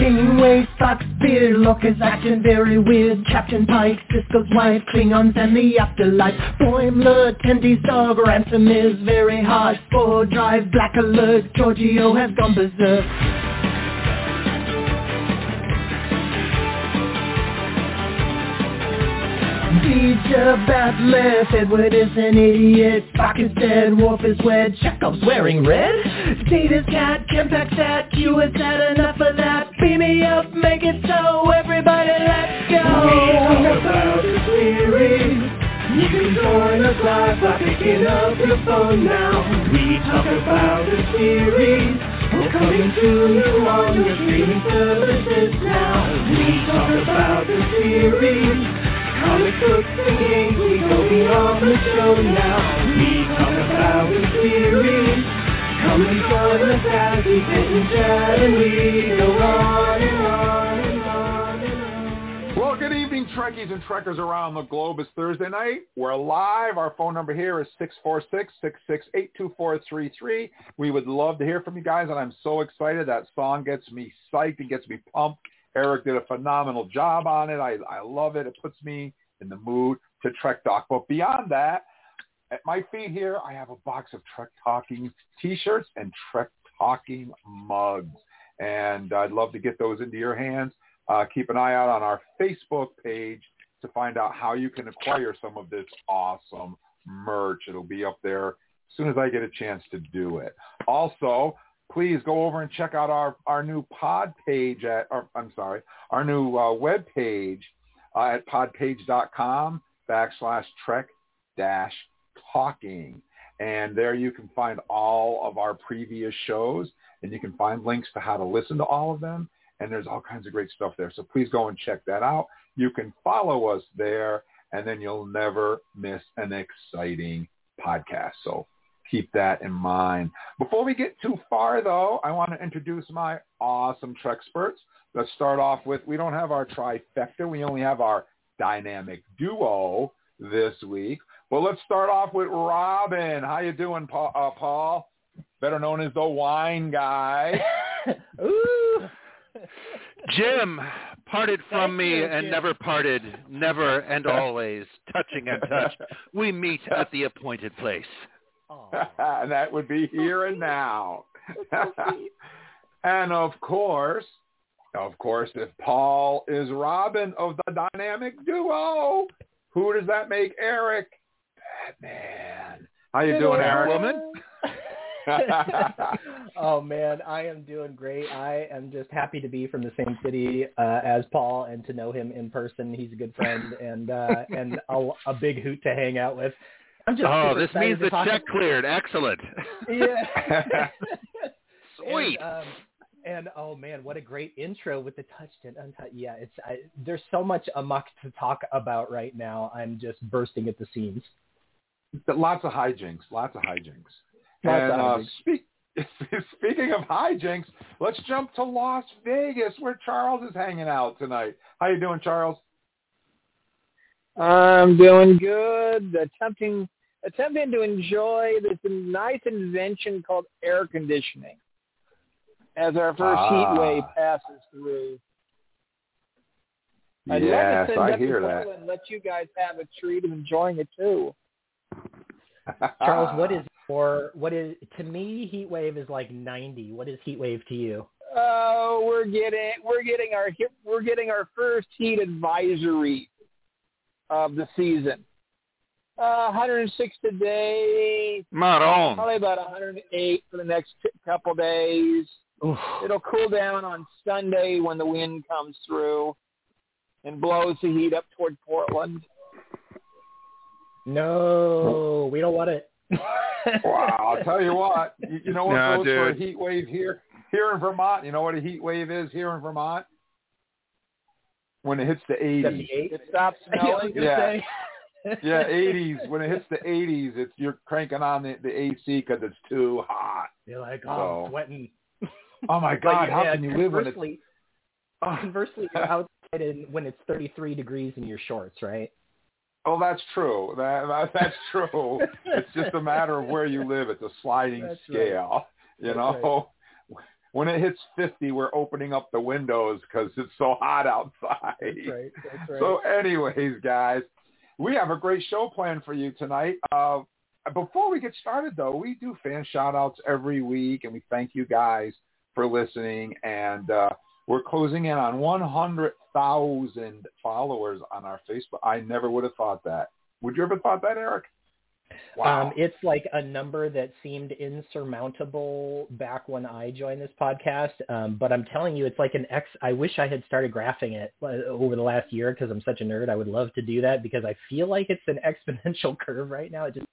Kingway, Fox, beard, Lorca's acting very weird. Captain Pike, Sisko's wife, Klingons and the afterlife. Boimler, Tendi's dog, Ransom is very hard Spore Drive, Black Alert, Georgiou has gone berserk Teacher Batleth, Edward is an idiot, Spock is dead, Worf is wed, Chekov's wearing red. Data's cat, Kempak's at, Q has had enough of that. Beam me up, make it so, everybody let's go. We talk about the series. You can join us live by picking up your phone now. We talk about the series. We're coming to you on your streaming services now. We talk about the series. Comic books and games, we go beyond the show now. We talk about the series. Come and join us as we sit and chat and we go on and on and on and on. Well, good evening, Trekkies and Trekkers around the globe. It's Thursday night. We're live. Our phone number here is 646-668-2433. We would love to hear from you guys, and I'm so excited. That song gets me psyched. It gets me pumped. Eric did a phenomenal job on it. I, I love it. It puts me in the mood to Trek Talk. But beyond that, at my feet here, I have a box of Trek Talking t-shirts and Trek Talking mugs. And I'd love to get those into your hands. Uh, keep an eye out on our Facebook page to find out how you can acquire some of this awesome merch. It'll be up there as soon as I get a chance to do it. Also, please go over and check out our, our new pod page at, or, I'm sorry, our new uh, web page uh, at podpage.com backslash trek dash talking. And there you can find all of our previous shows and you can find links to how to listen to all of them. And there's all kinds of great stuff there. So please go and check that out. You can follow us there and then you'll never miss an exciting podcast. So keep that in mind. Before we get too far, though, I want to introduce my awesome Trek experts. Let's start off with, we don't have our trifecta. We only have our dynamic duo this week. Well, let's start off with Robin. How you doing, Paul? Uh, Paul? Better known as the wine guy. Ooh. Jim parted from Thank me you, and Jim. never parted, never and always, touching and touched. We meet at the appointed place. Aw. and that would be here and now. and of course, of course, if Paul is Robin of the dynamic duo, who does that make Eric? Batman. How you doing, Eric? Woman? oh man, I am doing great. I am just happy to be from the same city uh, as Paul and to know him in person. He's a good friend and uh, and a, a big hoot to hang out with. I'm just Oh, this means the check cleared. Excellent. Yeah. Sweet. And, um, and oh man, what a great intro with the touched and untouched. Yeah, it's I, there's so much amok to talk about right now. I'm just bursting at the seams. lots of hijinks. Lots of hijinks. Lots and of uh, speak, speaking of hijinks, let's jump to Las Vegas, where Charles is hanging out tonight. How you doing, Charles? I'm doing good. Attempting attempting to enjoy this nice invention called air conditioning as our first Ah. heat wave passes through. I'd yes, love to send I up hear Portland and let you guys have a treat of enjoying it too. Charles, what is your what is to me heat wave is like 90. What is heat wave to you? Oh, we're getting we're getting our we're getting our first heat advisory of the season. Uh, 106 today, Maron. probably about 108 for the next t- couple days. It'll cool down on Sunday when the wind comes through and blows the heat up toward Portland. No, we don't want it. wow, I'll tell you what. You, you know what No, goes for a heat wave here? Here in Vermont, you know what a heat wave is here in Vermont? When it hits the 80s. 78. It stops I was snowing. gonna Yeah. Yeah, 80s. When it hits the 80s, it's you're cranking on the, the AC because it's too hot. You're like, oh, So- I'm sweating. Oh my But God, how yeah, can you live when it's conversely, oh, conversely, you're outside in, when it's 33 degrees in your shorts, right? oh, that's true. That, that that's true. it's just a matter of where you live. It's a sliding That's right. scale. You That's know, when it hits 50, we're opening up the windows because it's so hot outside. That's right. That's right. So anyways, guys, we have a great show planned for you tonight. Uh, before we get started, though, we do fan shout-outs every week, and we thank you guys for listening. And uh, we're closing in on 100,000 followers on our Facebook. I never would have thought that. Would you ever thought that, Eric? Wow. Um, it's like a number that seemed insurmountable back when I joined this podcast. Um, but I'm telling you, it's like an X. I wish I had started graphing it uh, over the last year because I'm such a nerd. I would love to do that because I feel like it's an exponential curve right now. It just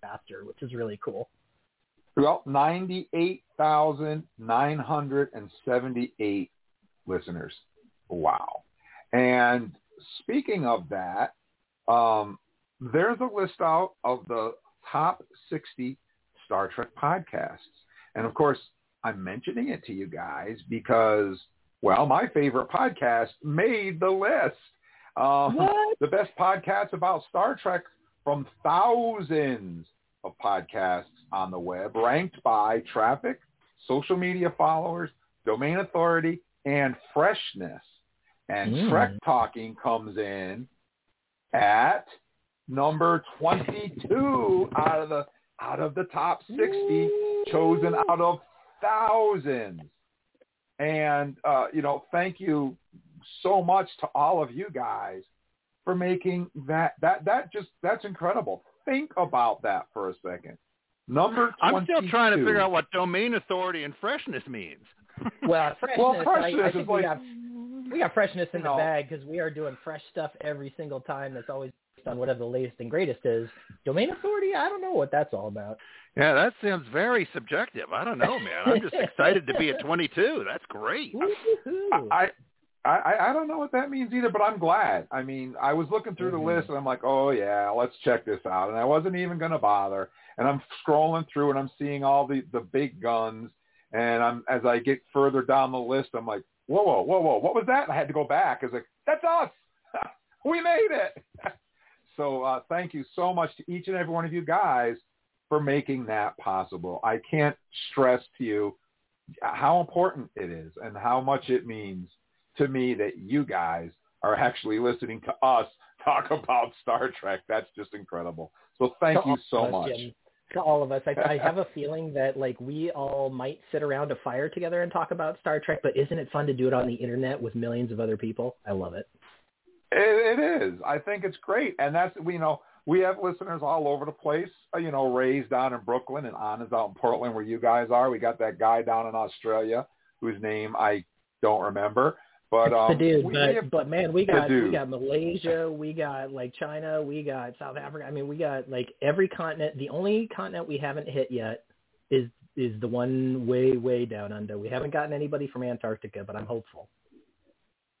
faster, which is really cool. Well, 98,978 listeners. Wow. And speaking of that, um, there's a list out of the top 60 Star Trek podcasts. And of course, I'm mentioning it to you guys because, well, my favorite podcast made the list. Um, the best podcasts about Star Trek from thousands of podcasts on the web, ranked by traffic, social media followers, domain authority, and freshness. And Mm. Trek Talking comes in at number 22 out of the out of the top 60 chosen out of thousands. And uh, you know, thank you so much to all of you guys for making that that that just that's incredible. Think about that for a second. Number 22. I'm still trying to figure out what domain authority and freshness means. Well, freshness. Well, I, I think is we like- got we got freshness in the know. bag because we are doing fresh stuff every single time. That's always based on whatever the latest and greatest is. Domain authority, I don't know what that's all about. Yeah, that sounds very subjective. I don't know, man. I'm just excited to be at 22. That's great. I, I I don't know what that means either, but I'm glad. I mean, I was looking through Mhm. the list and I'm like, oh yeah, let's check this out, and I wasn't even going to bother. And I'm scrolling through and I'm seeing all the the big guns, and I'm as I get further down the list, I'm like, whoa, whoa, whoa, whoa, what was that? And I had to go back. I was like, that's us. we made it. so uh, thank you so much to each and every one of you guys for making that possible. I can't stress to you how important it is and how much it means to me that you guys are actually listening to us talk about Star Trek. That's just incredible. So thank To you so us, much. Jim. To all of us, I, I have a feeling that like we all might sit around a fire together and talk about Star Trek, but isn't it fun to do it on the internet with millions of other people? I love it. It, is. I think it's great, and that's we you know we have listeners all over the place. uh, You know, Ray's down in Brooklyn, and Anna's out in Portland, where you guys are. We got that guy down in Australia whose name I don't remember, but um, dude, we, but, we have, but man, we got we got Malaysia, we got like China, we got South Africa. I mean, we got like every continent. The only continent we haven't hit yet is is the one way way down under. We haven't gotten anybody from Antarctica, but I'm hopeful.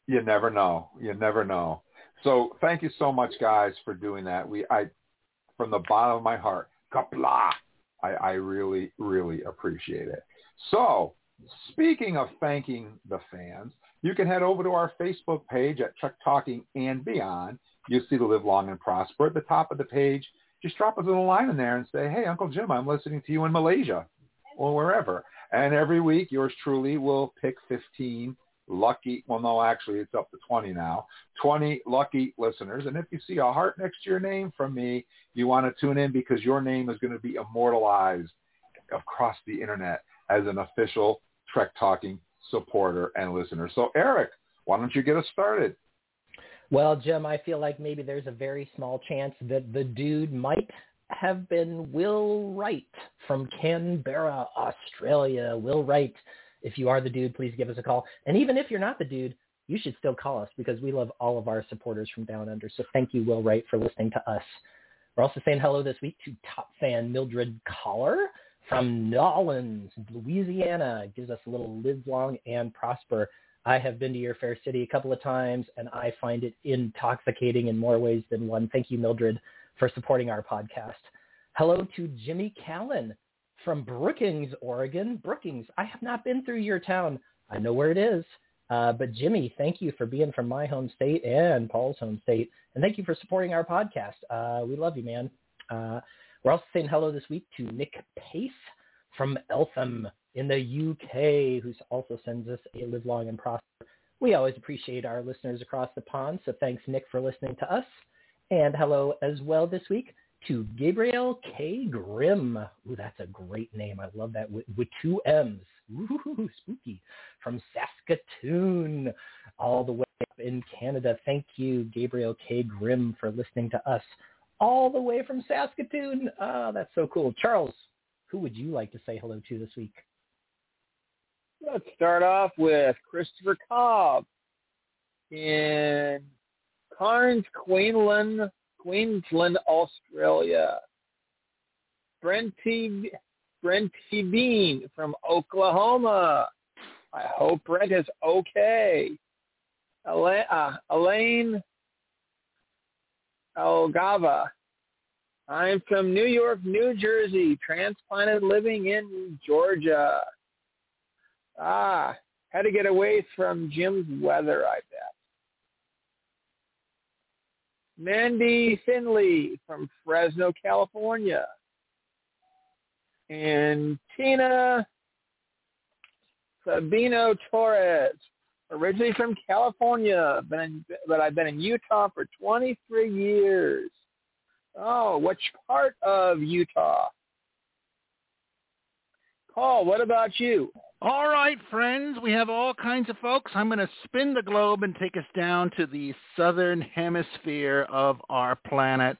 you never know. You never know. So thank you so much, guys, for doing that. We I from the bottom of my heart, kapla. I, I really, really appreciate it. So speaking of thanking the fans, you can head over to our Facebook page at Trek Talking and Beyond. You'll see the Live Long and Prosper at the top of the page. Just drop us a little line in there and say, hey, Uncle Jim, I'm listening to you in Malaysia or wherever. And every week, yours truly will pick 15 lucky, well, no, actually, it's up to 20 now, 20 lucky listeners. And if you see a heart next to your name from me, you want to tune in because your name is going to be immortalized across the internet as an official Trek Talking supporter and listener. So, Eric, why don't you get us started? Well, Jim, I feel like maybe there's a very small chance that the dude might have been Will Wright from Canberra, Australia. Will Wright, if you are the dude, please give us a call. And even if you're not the dude, you should still call us because we love all of our supporters from down under. So thank you, Will Wright, for listening to us. We're also saying hello this week to top fan Mildred Collar from Nolens, Louisiana. Gives us a little live long and prosper. I have been to your fair city a couple of times, and I find it intoxicating in more ways than one. Thank you, Mildred, for supporting our podcast. Hello to Jimmy Callan from Brookings, Oregon. Brookings, I have not been through your town. I know where it is. Uh, but Jimmy, thank you for being from my home state and Paul's home state. And thank you for supporting our podcast. Uh, we love you, man. Uh, we're also saying hello this week to Nick Pace from Eltham, in the UK who also sends us a live long and prosper. We always appreciate our listeners across the pond, so thanks, Nick, for listening to us. And hello as well this week to Gabriel K. Grimm. Ooh, that's a great name. I love that with, with two M's. Ooh, spooky. From Saskatoon, all the way up in Canada. Thank you, Gabriel K. Grimm, for listening to us all the way from Saskatoon. Oh, that's so cool. Charles, who would you like to say hello to this week? Let's start off with Christopher Cobb in Cairns, Queensland, Queensland, Australia. Brenty, Brenty Bean from Oklahoma. I hope Brent is okay. Elaine, uh, Elaine Algava. I'm from New York, New Jersey, transplanted living in Georgia. Ah, had to get away from Jim's weather, I bet. Mandy Finley from Fresno, California. And Tina Sabino Torres, originally from California, been, but I've been in Utah for 23 years. Oh, which part of Utah? Paul, what about you? All right, friends, we have all kinds of folks. I'm going to spin the globe and take us down to the southern hemisphere of our planet.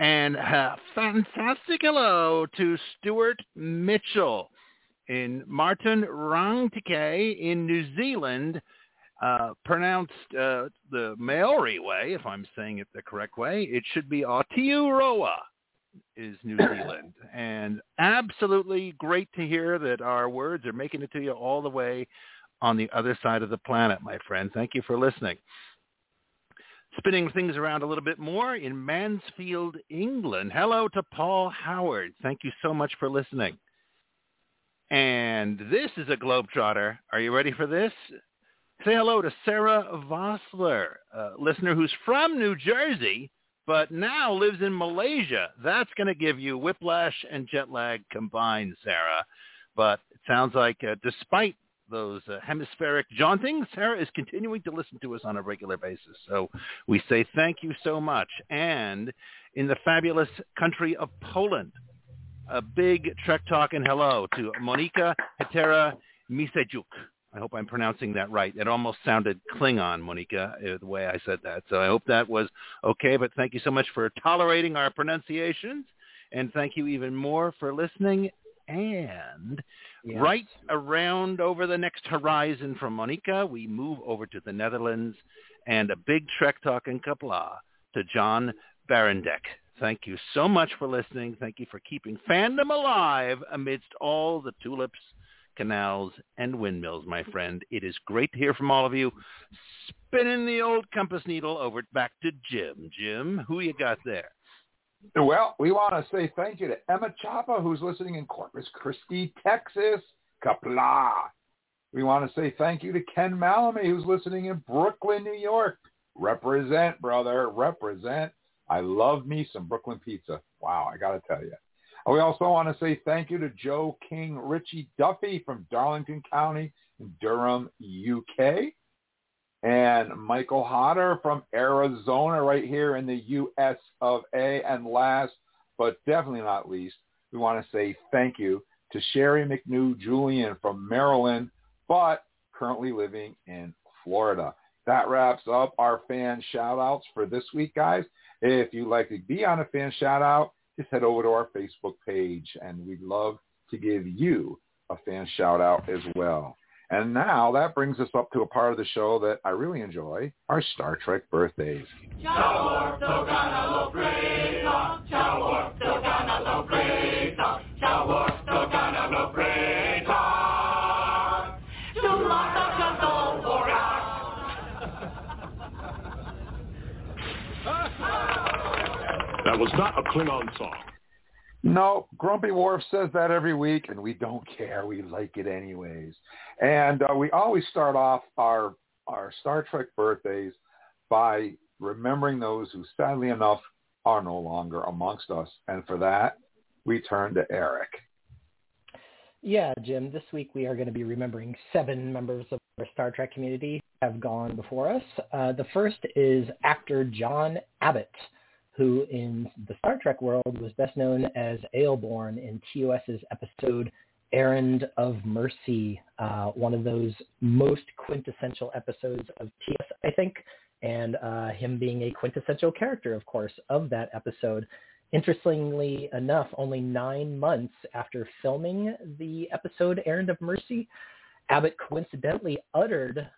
And a fantastic hello to Stuart Mitchell in Marton Rangitikei in New Zealand, uh, pronounced uh, the Maori way, if I'm saying it the correct way. It should be Aotearoa is New Zealand. And absolutely great to hear that our words are making it to you all the way on the other side of the planet, my friend. Thank you for listening. Spinning things around a little bit more in Mansfield, England. Hello to Paul Howard. Thank you so much for listening. And this is a Globetrotter. Are you ready for this? Say hello to Sarah Vossler, a listener who's from New Jersey, but now lives in Malaysia. That's going to give you whiplash and jet lag combined, Sarah. But it sounds like uh, despite those uh, hemispheric jauntings, Sarah is continuing to listen to us on a regular basis. So we say thank you so much. And in the fabulous country of Poland, a big Trek Talk and hello to Monika Hetera Misejuk. I hope I'm pronouncing that right. It almost sounded Klingon, Monika, uh, the way I said that. So I hope that was okay. But thank you so much for tolerating our pronunciations. And thank you even more for listening. And yes. right around over the next horizon from Monica, we move over to the Netherlands and a big Trek Talk and Kapla to John Barendek. Thank you so much for listening. Thank you for keeping fandom alive amidst all the tulips canals, and windmills, my friend. It is great to hear from all of you. Spinning the old compass needle over back to Jim. Jim, who you got there? Well, we want to say thank you to Emma Chapa, who's listening in Corpus Christi, Texas. Kapla. We want to say thank you to Ken Malamy, who's listening in Brooklyn, New York. Represent, brother. Represent. I love me some Brooklyn pizza. Wow, I got to tell you. We also want to say thank you to Joe King Richie Duffy from Darlington County Durham, UK. And Michael Hodder from Arizona right here in the US of A. And last but definitely not least, we want to say thank you to Sherry McNew Julian from Maryland, but currently living in Florida. That wraps up our fan shout outs for this week, guys. If you'd like to be on a fan shout out, just head over to our Facebook page and we'd love to give you a fan shout out as well. And now that brings us up to a part of the show that I really enjoy, our Star Trek birthdays. That was not a Klingon song. No, Grumpy Worf says that every week, and we don't care. We like it anyways. And uh, we always start off our our Star Trek birthdays by remembering those who, sadly enough, are no longer amongst us. And for that, we turn to Eric. Yeah, Jim, this week we are going to be remembering seven members of our Star Trek community have gone before us. Uh, the first is actor John Abbott, who in the Star Trek world was best known as Ayelborne in TOS's episode Errand of Mercy, uh, one of those most quintessential episodes of TOS, I think, and uh, him being a quintessential character, of course, of that episode. Interestingly enough, only nine months after filming the episode Errand of Mercy, Abbott coincidentally uttered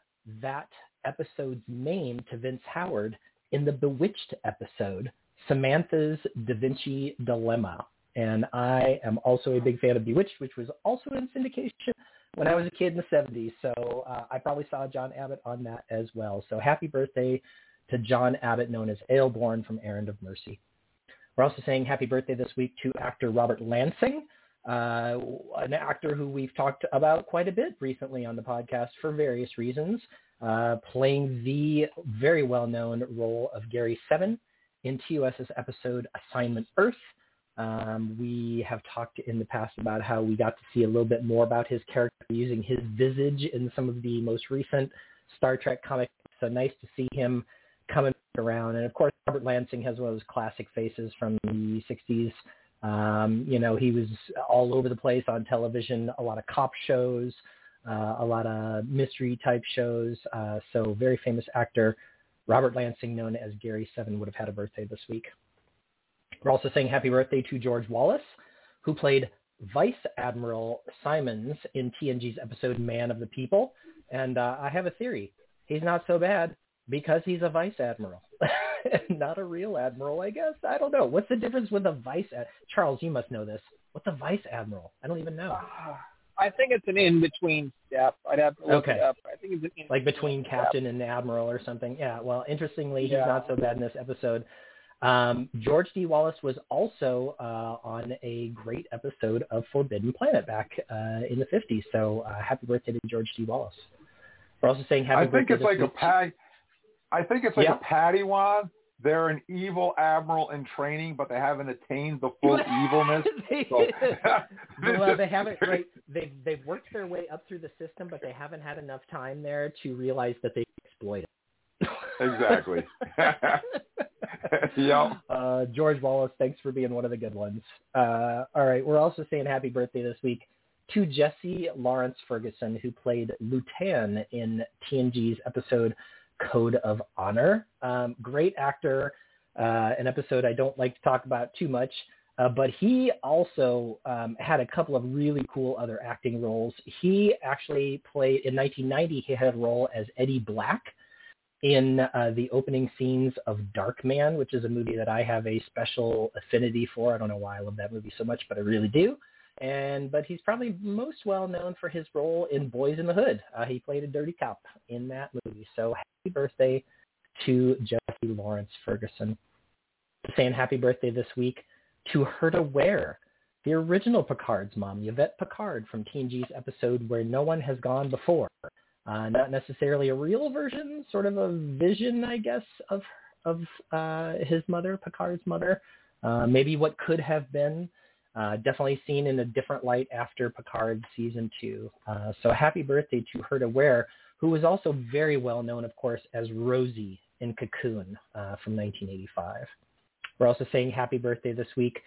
that episode's name to Vince Howard in the Bewitched episode, Samantha's Da Vinci Dilemma. And I am also a big fan of Bewitched, which was also in syndication when I was a kid in the 70s. So uh, I probably saw John Abbott on that as well. So happy birthday to John Abbott, known as Ayelborne from Errand of Mercy. We're also saying happy birthday this week to actor Robert Lansing, uh, an actor who we've talked about quite a bit recently on the podcast for various reasons, uh, playing the very well-known role of Gary Seven in TOS's episode Assignment Earth. Um, we have talked in the past about how we got to see a little bit more about his character using his visage in some of the most recent Star Trek comics. So nice to see him coming around. And of course, Robert Lansing has one of those classic faces from the 60s. Um, you know, he was all over the place on television, a lot of cop shows, uh, a lot of mystery type shows. Uh, so very famous actor. Robert Lansing, known as Gary Seven, would have had a birthday this week. We're also saying happy birthday to George Wallace, who played Vice Admiral Simons in TNG's episode Man of the People. And uh, I have a theory. He's not so bad because he's a vice admiral, not a real admiral, I guess. I don't know. What's the difference with a vice? Ad- Charles, you must know this. What's a vice admiral? I don't even know. I think it's an in-between step. I'd have to look Okay. it up. I think it's an in like between captain and admiral or something. Yeah. Well, interestingly, he's not so bad in this episode. Um, George D. Wallace was also uh, on a great episode of Forbidden Planet back uh, in the 50s. So uh, happy birthday to George D. Wallace. We're also saying happy I birthday I think it's this like a week- pat. I think it's like Yeah. a Padawan. They're an evil admiral in training, but they haven't attained the full evilness. they, So, well, they haven't. Right, they've they've worked their way up through the system, but they haven't had enough time there to realize that they exploit it. Exactly. Yep. Uh, George Wallace, thanks for being one of the good ones. Uh, all right, we're also saying happy birthday this week to Jesse Lawrence Ferguson, who played Lutan in TNG's episode Code of Honor. Um, great actor. Uh, an episode I don't like to talk about too much. Uh, but he also um, had a couple of really cool other acting roles. He actually played in 1990. He had a role as Eddie Black in uh, the opening scenes of Darkman, which is a movie that I have a special affinity for. I don't know why I love that movie so much, but I really do. And but he's probably most well known for his role in Boys in the Hood. Uh, he played a dirty cop in that movie. So happy birthday to Jesse Lawrence Ferguson. Saying happy birthday this week to Herta Ware, the original Picard's mom, Yvette Picard from TNG's episode Where No One Has Gone Before. Uh, not necessarily a real version, sort of a vision, I guess, of of uh, his mother, Picard's mother. Uh, maybe what could have been. Uh, definitely seen in a different light after Picard season two. Uh, so happy birthday to Herta Ware, who was also very well known, of course, as Rosie in Cocoon uh, from 1985. We're also saying happy birthday this week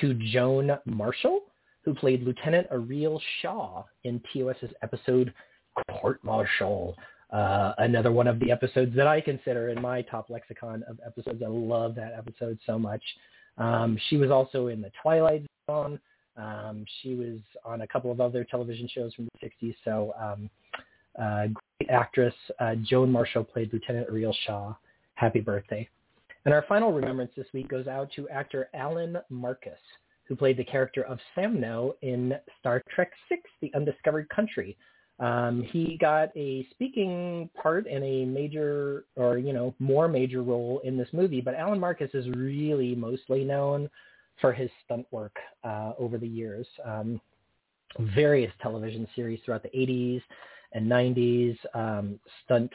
to Joan Marshall, who played Lieutenant Areel Shaw in TOS's episode Court Martial. Uh, another one of the episodes that I consider in my top lexicon of episodes. I love that episode so much. Um, she was also in The Twilight Um, she was on a couple of other television shows from the 60s. So um, uh, great actress. Uh, Joan Marshall played Lieutenant Areel Shaw. Happy birthday. And our final remembrance this week goes out to actor Alan Marcus, who played the character of Samno in Star Trek VI, The Undiscovered Country. Um, he got a speaking part in a major or, you know, more major role in this movie, but Alan Marcus is really mostly known for his stunt work uh, over the years. Um, various television series throughout the 80s and 90s, um, stunt,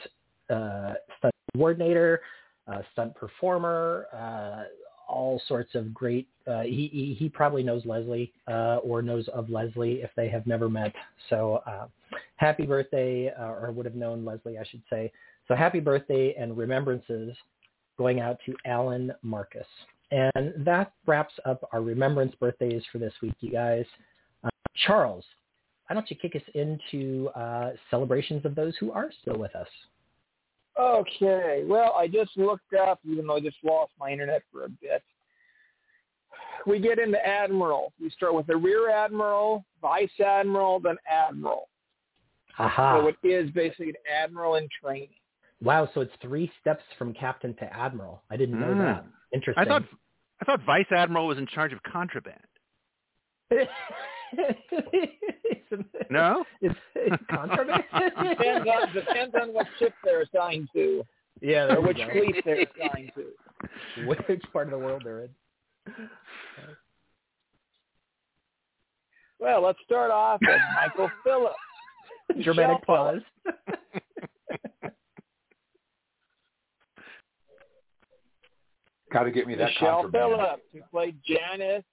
uh, stunt coordinator, uh, stunt performer, uh, all sorts of great. Uh, he, he he probably knows Leslie uh, or knows of Leslie if they have never met. So uh, happy birthday, or would have known Leslie, I should say. So happy birthday and remembrances going out to Alan Marcus. And that wraps up our remembrance birthdays for this week, you guys. Uh, Charles, why don't you kick us into uh, celebrations of those who are still with us? Okay. Well, I just looked up, even though I just lost my internet for a bit. We get into admiral. We start with the rear admiral, vice admiral, then admiral. Aha. So it is basically an admiral in training. Wow, so it's three steps from captain to admiral. I didn't know Mm. that. Interesting. I thought I thought Vice Admiral was in charge of contraband. No? It's, it's contraband. Depends on, depends on what ship they're assigned to, yeah, or which fleet they're assigned to. Which part of the world they're in. Well, let's start off with Michael Phillips. Dramatic pause. Got to get me that Michelle. Phillips, who played Janice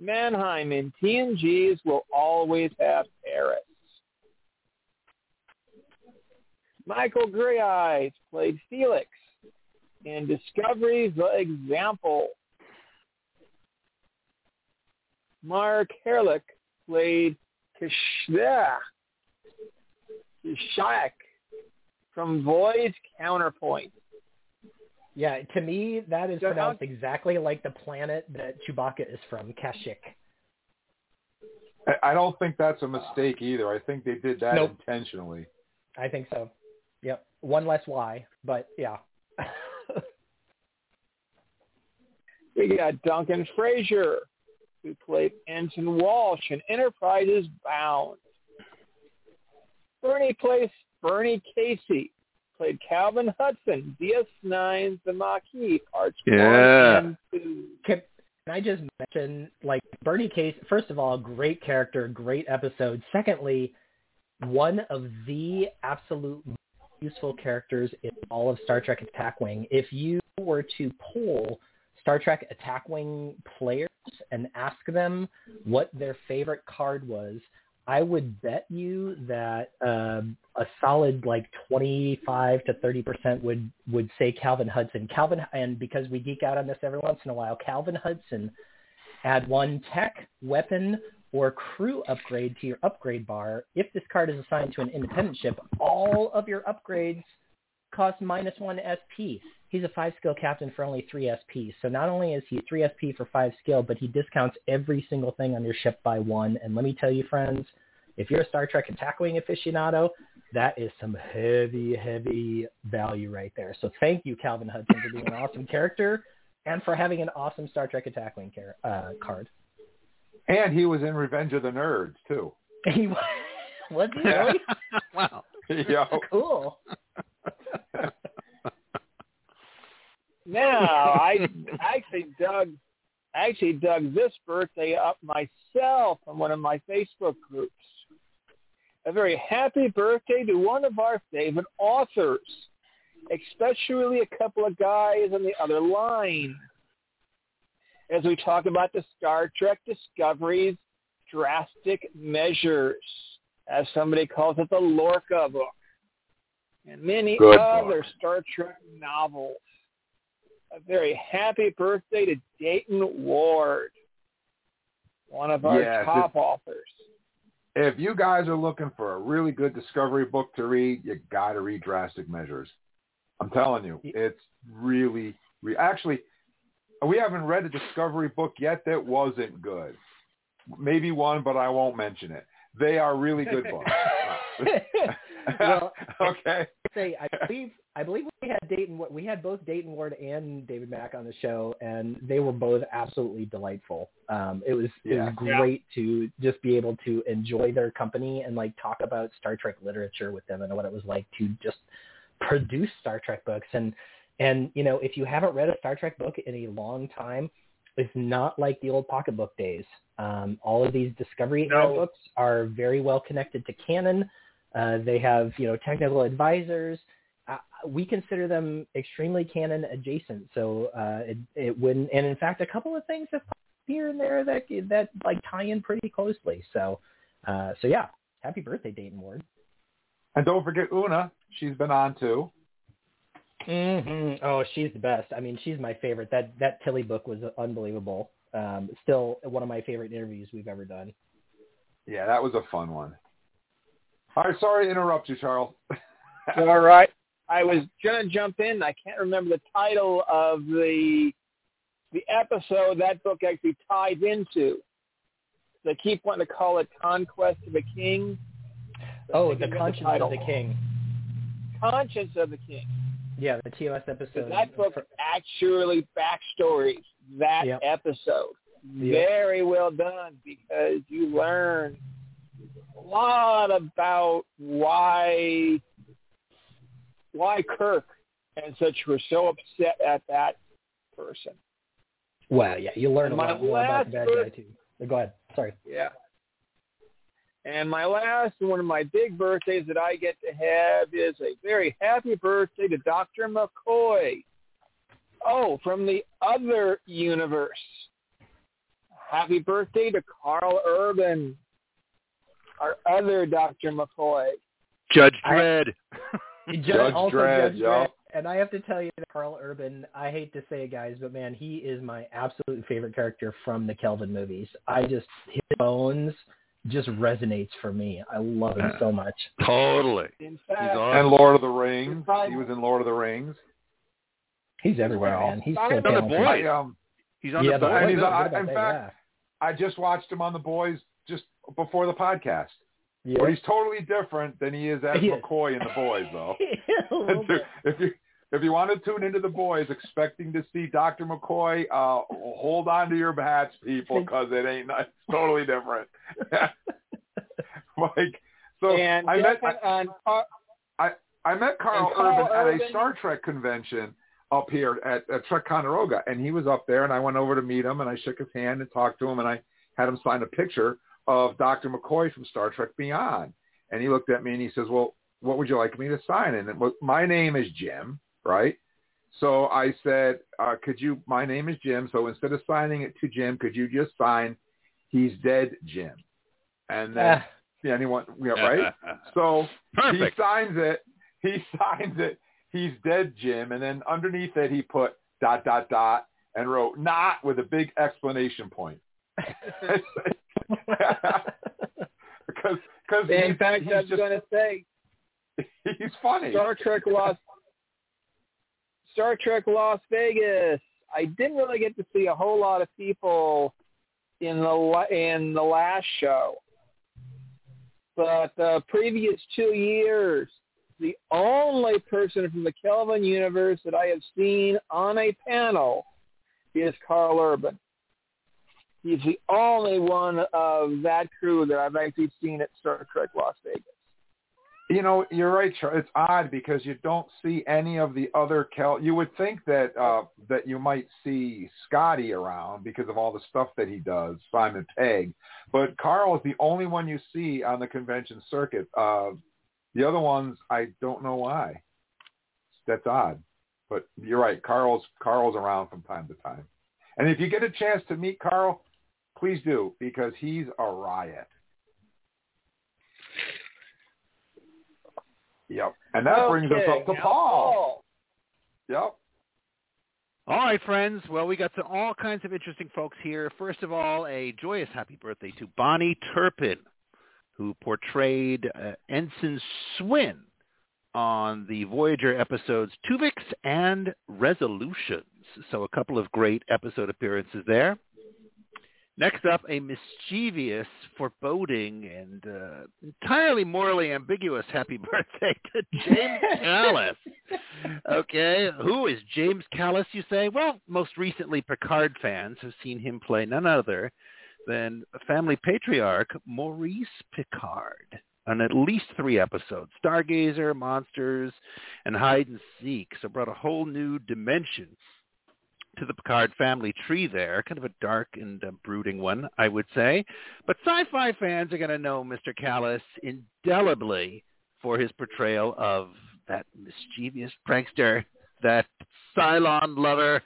Mannheim in TNG's Will Always Have Paris. Michael Greyeyes played Felix in Discovery's The Example. Mark Harelik played Kashia, Kashyk from Void's Counterpoint. Yeah, to me, that is So how- pronounced exactly like the planet that Chewbacca is from, Kashyyyk. I- I don't think that's a mistake either. I think they did that Nope. intentionally. I think so. Yep. One less Y, but yeah. We got Duncan Frazier, who played Ensign Walsh in Enterprises Bound. Bernie plays Bernie Casey, played Calvin Hudson, DS9's The Maquis, parts Yeah. and. Can, can I just mention, like, Bernie Case, first of all, great character, great episode. Secondly, one of the absolute most useful characters in all of Star Trek Attack Wing. If you were to poll Star Trek Attack Wing players and ask them what their favorite card was, I would bet you that um, a solid like 25 to 30 percent would would say Calvin Hudson. Calvin, and because we geek out on this every once in a while, Calvin Hudson add one tech, weapon, or crew upgrade to your upgrade bar. If this card is assigned to an independent ship, all of your upgrades cost minus one SP. He's a five skill captain for only three SP. So not only is he three SP for five skill, but he discounts every single thing on your ship by one. And let me tell you, friends, if you're a Star Trek attack wing aficionado, that is some heavy, heavy value right there. So thank you, Calvin Hudson, for being an awesome character and for having an awesome Star Trek attack wing car- uh, card. And he was in Revenge of the Nerds too. He was, was he really? wow. Yo. cool. Now, I actually dug actually dug this birthday up myself on one of my Facebook groups. A very happy birthday to one of our favorite authors, especially a couple of guys on the other line. As we talk about the Star Trek Discovery's drastic measures, as somebody calls it, the Lorca book, and many Good other book. Star Trek novels a very happy birthday to Dayton Ward, one of our Yes, top authors. If you guys are looking for a really good Discovery book to read, you got to read Drastic Measures. I'm telling you, it's really, re- actually, we haven't read a Discovery book yet that wasn't good. Maybe one, but I won't mention it. They are really good books. well, okay. say I believe I believe we had Dayton we had both Dayton Ward and David Mack on the show and they were both absolutely delightful. Um it was it Yeah. was great to just be able to enjoy their company and like talk about Star Trek literature with them and what it was like to just produce Star Trek books and and you know if you haven't read a Star Trek book in a long time it's not like the old pocketbook days. Um, all of these Discovery No. books are very well connected to canon. Uh, they have, you know, technical advisors. We consider them extremely canon adjacent. So uh, it it wouldn't, and in fact, a couple of things have here and there that that like tie in pretty closely. So uh, so yeah, happy birthday, Dayton Ward. And don't forget Una. She's been on too. Mm-hmm. Oh, she's the best. I mean, she's my favorite. That that Tilly book was unbelievable. Um, still one of my favorite interviews we've ever done. Yeah, that was a fun one. All right, sorry to interrupt you, Charles. All right. I was gonna jump in. I can't remember the title of the the episode that book actually ties into. They keep wanting to call it Conquest of the King. Oh, the conscience the of the king. Conscience of the King. Yeah, the TOS episode. That book for... actually backstories that yep. episode. Yep. Very well done because you learn a lot about why why Kirk and such were so upset at that person. Well, yeah, you learn a lot more about the bad guy too. Go ahead. Sorry. Yeah. And my last one of my big birthdays that I get to have is a very happy birthday to Dr. McCoy. Oh, from the other universe. Happy birthday to Karl Urban, our other Dr. McCoy. Judge Dredd. Judge, also Dredd, Judge Dredd. And I have to tell you that Karl Urban, I hate to say it, guys, but man, he is my absolute favorite character from the Kelvin movies. I just, his bones just resonates for me. I love him so much. Totally. In fact, awesome. and Lord of the Rings. He was in Lord of the Rings. He's everywhere, man. He's so on the boys. I, um, he's on yeah, the boys. And he's, I, in fact, yeah. I just watched him on the boys just before the podcast. Yeah. But he's totally different than he is as McCoy in the boys, though. if you if you want to tune into the boys, expecting to see Dr. McCoy, uh, hold on to your hats, people, because it ain't it's totally different. like so, and I met on, I I met Karl Urban at a Star Trek convention up here at, at Trekonderoga, and he was up there, and I went over to meet him, and I shook his hand and talked to him, and I had him sign a picture of Dr. McCoy from Star Trek Beyond, and he looked at me and he says, "Well, what would you like me to sign?" And my name is Jim right? So I said, uh, could you, my name is Jim, so instead of signing it to Jim, could you just sign, he's dead Jim? And then, uh. yeah, anyone, yeah, right? so Perfect. he signs it, he signs it, he's dead Jim, and then underneath it he put dot, dot, dot, and wrote not with a big explanation point. because because in fact, I was going to say he's funny. Star Trek Lost Star Trek Las Vegas. I didn't really get to see a whole lot of people in the in the last show, but the previous two years, the only person from the Kelvin universe that I have seen on a panel is Karl Urban. He's the only one of that crew that I've actually seen at Star Trek Las Vegas. You know, you're right, Charles. It's odd because you don't see any of the other Kel. You would think that uh, that you might see Scotty around because of all the stuff that he does, Simon Pegg. But Karl is the only one you see on the convention circuit. Uh, the other ones, I don't know why. That's odd. But you're right. Carl's Karl's around from time to time. And if you get a chance to meet Karl, please do because he's a riot. Yep. And that okay, brings us up to Paul. Paul. Yep. All right, friends. Well, we got to all kinds of interesting folks here. First of all, a joyous happy birthday to Bonnie Turpin, who portrayed uh, Ensign Swinn on the Voyager episodes Tuvix and Resolutions. So a couple of great episode appearances there. Next up, a mischievous, foreboding, and uh, entirely morally ambiguous happy birthday to James Callis. Okay, who is James Callis, you say? Well, most recently, Picard fans have seen him play none other than family patriarch Maurice Picard on at least three episodes, Stargazer, Monsters, and Hide and Seek. So brought a whole new dimension to the Picard family tree there, kind of a dark and uh, brooding one, I would say. But sci-fi fans are going to know Mr. Callis indelibly for his portrayal of that mischievous prankster, that Cylon lover,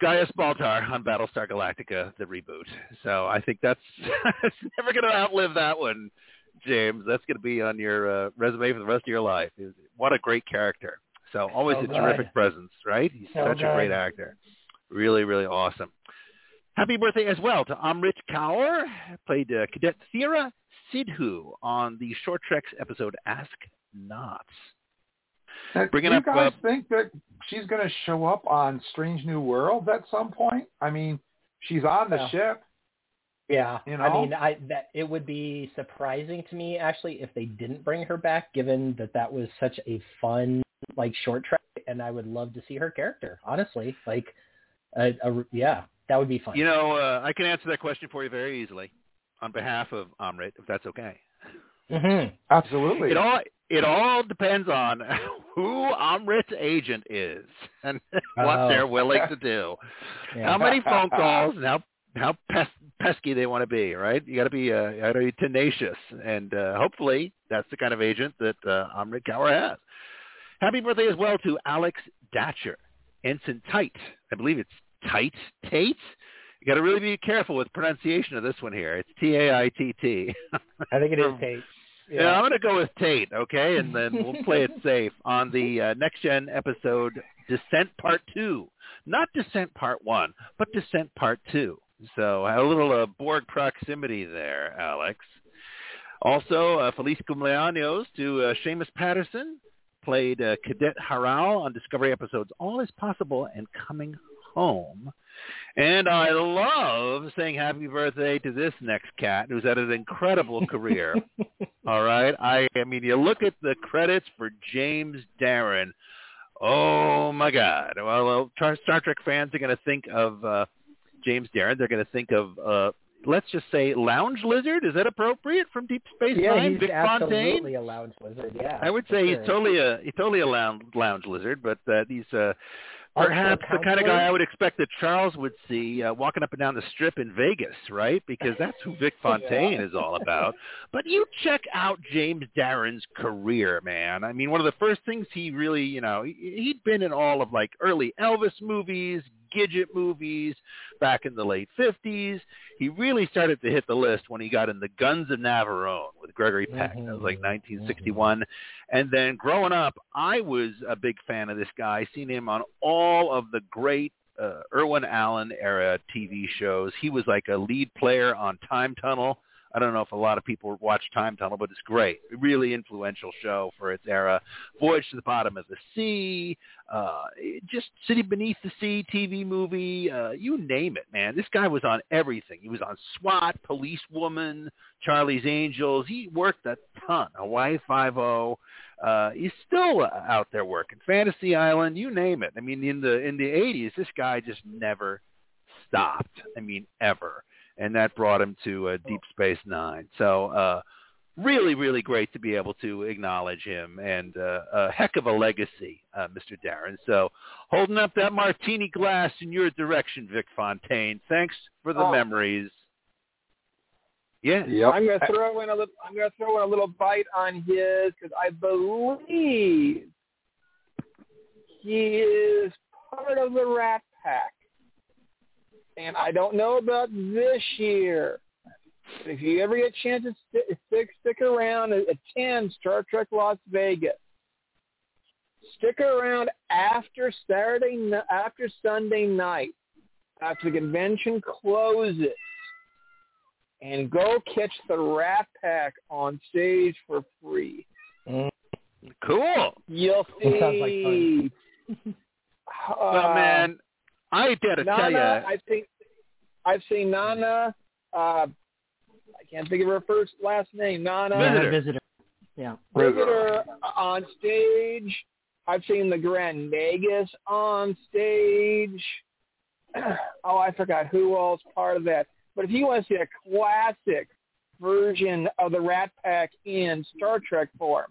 Gaius Baltar on Battlestar Galactica, the reboot. So I think that's it's never going to outlive that one, James. That's going to be on your uh, resume for the rest of your life. What a great character. So always So a good. terrific presence, right? He's So such a great actor. Really, really awesome. Happy birthday as well to Amrit Kaur, played uh, Cadet Thera Sidhu on the Short Treks episode Ask Not. Now, Bringing do you up, guys uh, think that she's going to show up on Strange New Worlds at some point? I mean, she's on the Yeah. ship. Yeah, You I know? mean, I that it would be surprising to me actually if they didn't bring her back, given that that was such a fun like Short Trek, and I would love to see her character. Honestly, like, a, a, yeah, that would be fun. You know, uh, I can answer that question for you very easily on behalf of Amrit, if that's okay. hmm Absolutely. It all it all depends on who Amrit's agent is and what Oh. they're willing to do. Yeah. How many phone calls and how how pes- pesky they want to be, right? You got to be uh, you got to be tenacious, and uh, hopefully that's the kind of agent that uh, Amrit Kaur has. Happy birthday as well to Alex Datcher, Ensign Tight. I believe it's Tight Tate. You got to really be careful with pronunciation of this one here. It's T A I T T. I think it is Tate. Yeah, I'm going to go with Tate, okay, and then we'll play it safe on the uh, next gen episode Descent Part Two, not Descent Part One, but Descent Part Two. So a little uh, Borg proximity there, Alex. Also, uh, Feliz cumpleaños to uh, Seamus Patterson, played uh, Cadet Haral on Discovery episodes All Is Possible and Coming Home. And I love saying happy birthday to this next cat who's had an incredible career. All right. I I mean you look at the credits for James Darren. Oh my God. Well, Star Trek fans are going to think of uh James Darren. They're going to think of uh let's just say Lounge Lizard. Is that appropriate from Deep Space yeah, Nine? he's Vic Fontaine. absolutely a lounge wizard. Yeah, I would say sure. he's totally a he's totally a lounge, lounge lizard, but uh, he's uh, perhaps the kind of guy I would expect that Charles would see uh, walking up and down the strip in Vegas, right? Because that's who Vic Fontaine is all about. But you check out James Darren's career, man. I mean, one of the first things he really, you know, he'd been in all of like early Elvis movies, Gidget movies back in the late 50s. He really started to hit the list when he got in The Guns of Navarone with Gregory Peck. That was like 1961. And then growing up, I was a big fan of this guy. Seen him on all of the great uh, Irwin Allen era TV shows. He was like a lead player on Time Tunnel. I don't know if a lot of people watch Time Tunnel, but it's great. Really influential show for its era. Voyage to the Bottom of the Sea, uh, just City Beneath the Sea TV movie, uh, you name it, man. This guy was on everything. He was on SWAT, Police Woman, Charlie's Angels. He worked a ton. Hawaii Five-O. Uh, he's still out there working. Fantasy Island, you name it. I mean, in the in the 80s, this guy just never stopped. I mean, ever. And that brought him to uh, Deep Space Nine. So, uh, really, really great to be able to acknowledge him and uh, a heck of a legacy, uh, Mr. Darren. So holding up that martini glass in your direction, Vic Fontaine. Thanks for the Oh. memories. Yeah. Yep. I'm gonna throw in a little. I'm gonna throw in a little bite on his because I believe he is part of the Rat Pack, and I don't know about this year. But if you ever get a chance to st- stick stick around, attend Star Trek Las Vegas. Stick around after Saturday, after Sunday night, after the convention closes and go catch the Rat Pack on stage for free. Cool. You'll That sounds like see. well, uh, man, I gotta tell you, Nana, I've seen, I've seen Nana. Uh, I can't think of her first last name. Nana Visitor. visitor. Yeah. Visitor on stage. I've seen the Grand Nagus on stage. oh, I forgot who else part of that. But if you want to see a classic version of the Rat Pack in Star Trek form,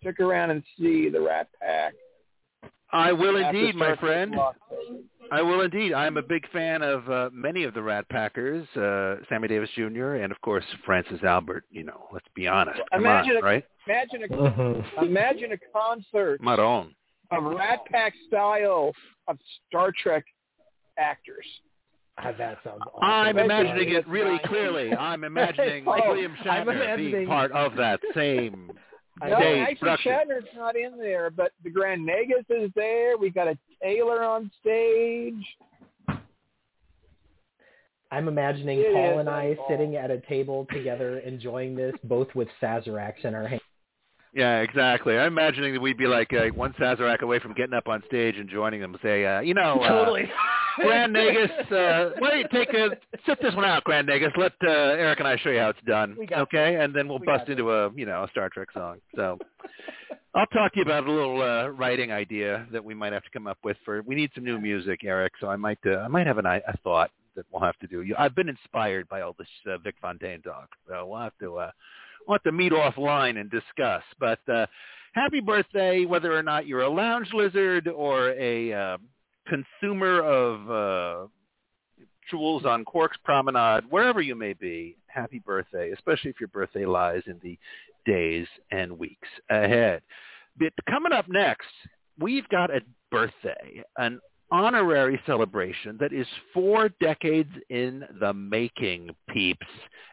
stick around and see the Rat Pack I will indeed, my friend. I will indeed. I'm a big fan of uh, many of the Rat Packers, uh, Sammy Davis Jr. and of course Francis Albert. You know, let's be honest. Come Imagine on, a- right? Imagine a Mhm. imagine a concert Maron. of Rat Pack style of Star Trek actors. Ah, that sounds awesome. I'm imagining it really clearly. I'm imagining Oh, William I'm Shatner imagining- being part of that same I No, stage actually, production. Shatner's not in there, but the Grand Nagus is there. We got a Taylor on stage. I'm imagining It Paul and I involved. sitting at a table together enjoying this, both with Sazeracs in our hands. Yeah, exactly. I'm imagining that we'd be like uh, one Sazerac away from getting up on stage and joining them. Say, uh, you know, uh, Grand Nagus, uh, why don't you take a sit this one out, Grand Nagus. Let uh, Eric and I show you how it's done, okay? And then we'll We bust into a you know a Star Trek song. So I'll talk to you about a little uh, writing idea that we might have to come up with for. We need some new music, Eric. So I might uh, I might have an, i- a thought that we'll have to do. You- I've been inspired by all this uh, Vic Fontaine talk, so we'll have to uh, we'll have to meet offline and discuss. But uh, happy birthday, whether or not you're a lounge lizard or a uh, consumer of uh, jewels on Quark's Promenade, wherever you may be, happy birthday, especially if your birthday lies in the days and weeks ahead. But coming up next, we've got a birthday, an honorary celebration that is four decades in the making, peeps.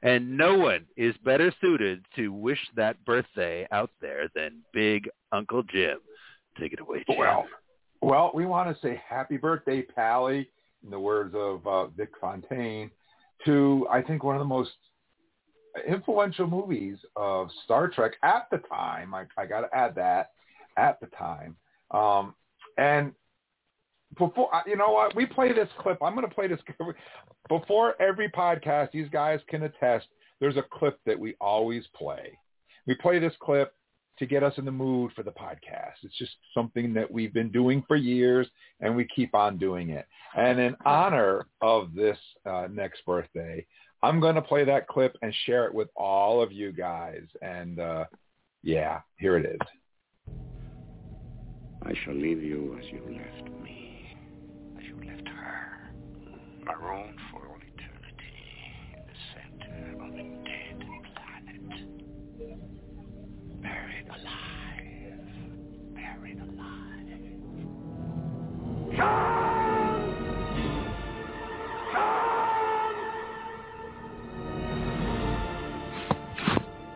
And no one is better suited to wish that birthday out there than Big Uncle Jim. Take it away, Jim. Well, well, we want to say happy birthday, Pally, in the words of uh, Vic Fontaine, to I think one of the most influential movies of Star Trek at the time. I, I got to add that at the time. Um, and before, you know what, we play this clip. I'm going to play this before every podcast. These guys can attest. There's a clip that we always play. We play this clip to get us in the mood for the podcast. It's just something that we've been doing for years, and we keep on doing it. And in honor of this uh, next birthday, I'm going to play that clip and share it with all of you guys. And uh, yeah, here it is. I shall leave you as you left me, as you left her, marooned Buried alive, buried alive.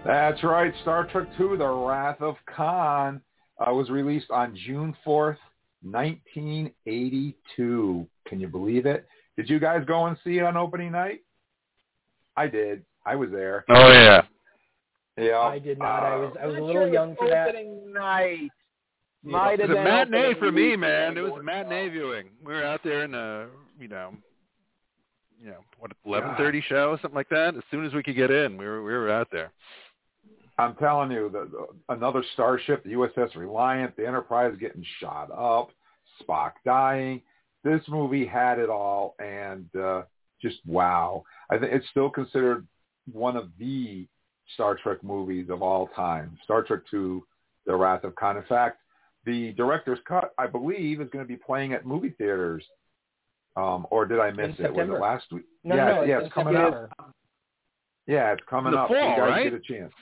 That's right. Star Trek II, The Wrath of Khan, uh, was released on June 4th, 1982. Can you believe it? Did you guys go and see it on opening night? I did. I was there. Oh yeah. Yeah. I did not. I was I was a little sure young for that. Opening night. Yeah. Might It have was a been matinee for me, man. It was a matinee viewing. We were out there in a, you know, you know, what eleven thirty show, something like that. As soon as we could get in, we were we were out there. I'm telling you, the, the, another starship, the USS Reliant, the Enterprise getting shot up, Spock dying. This movie had it all, and uh, just wow! I think it's still considered one of the Star Trek movies of all time. Star Trek II: The Wrath of Khan. In fact, the director's cut, I believe, is going to be playing at movie theaters. Um, or did I miss In it? Was it last week? No, yeah, no, yeah, it's it's coming September. up. Yeah, it's coming The up. fall, you guys right? get a chance.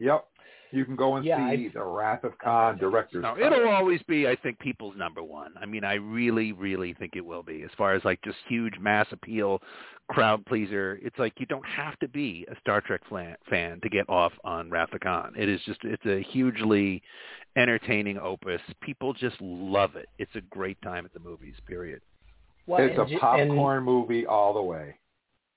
Yep. You can go and Yeah, see I- The Wrath of Khan director's No, cut. it'll always be, I think, people's number one. I mean, I really, really think it will be. As far as like just huge mass appeal, crowd pleaser, it's like you don't have to be a Star Trek fan, fan to get off on Wrath of Khan. It is just, it's a hugely entertaining opus. People just love it. It's a great time at the movies. Period. Well, it's and a ju- popcorn movie all the way.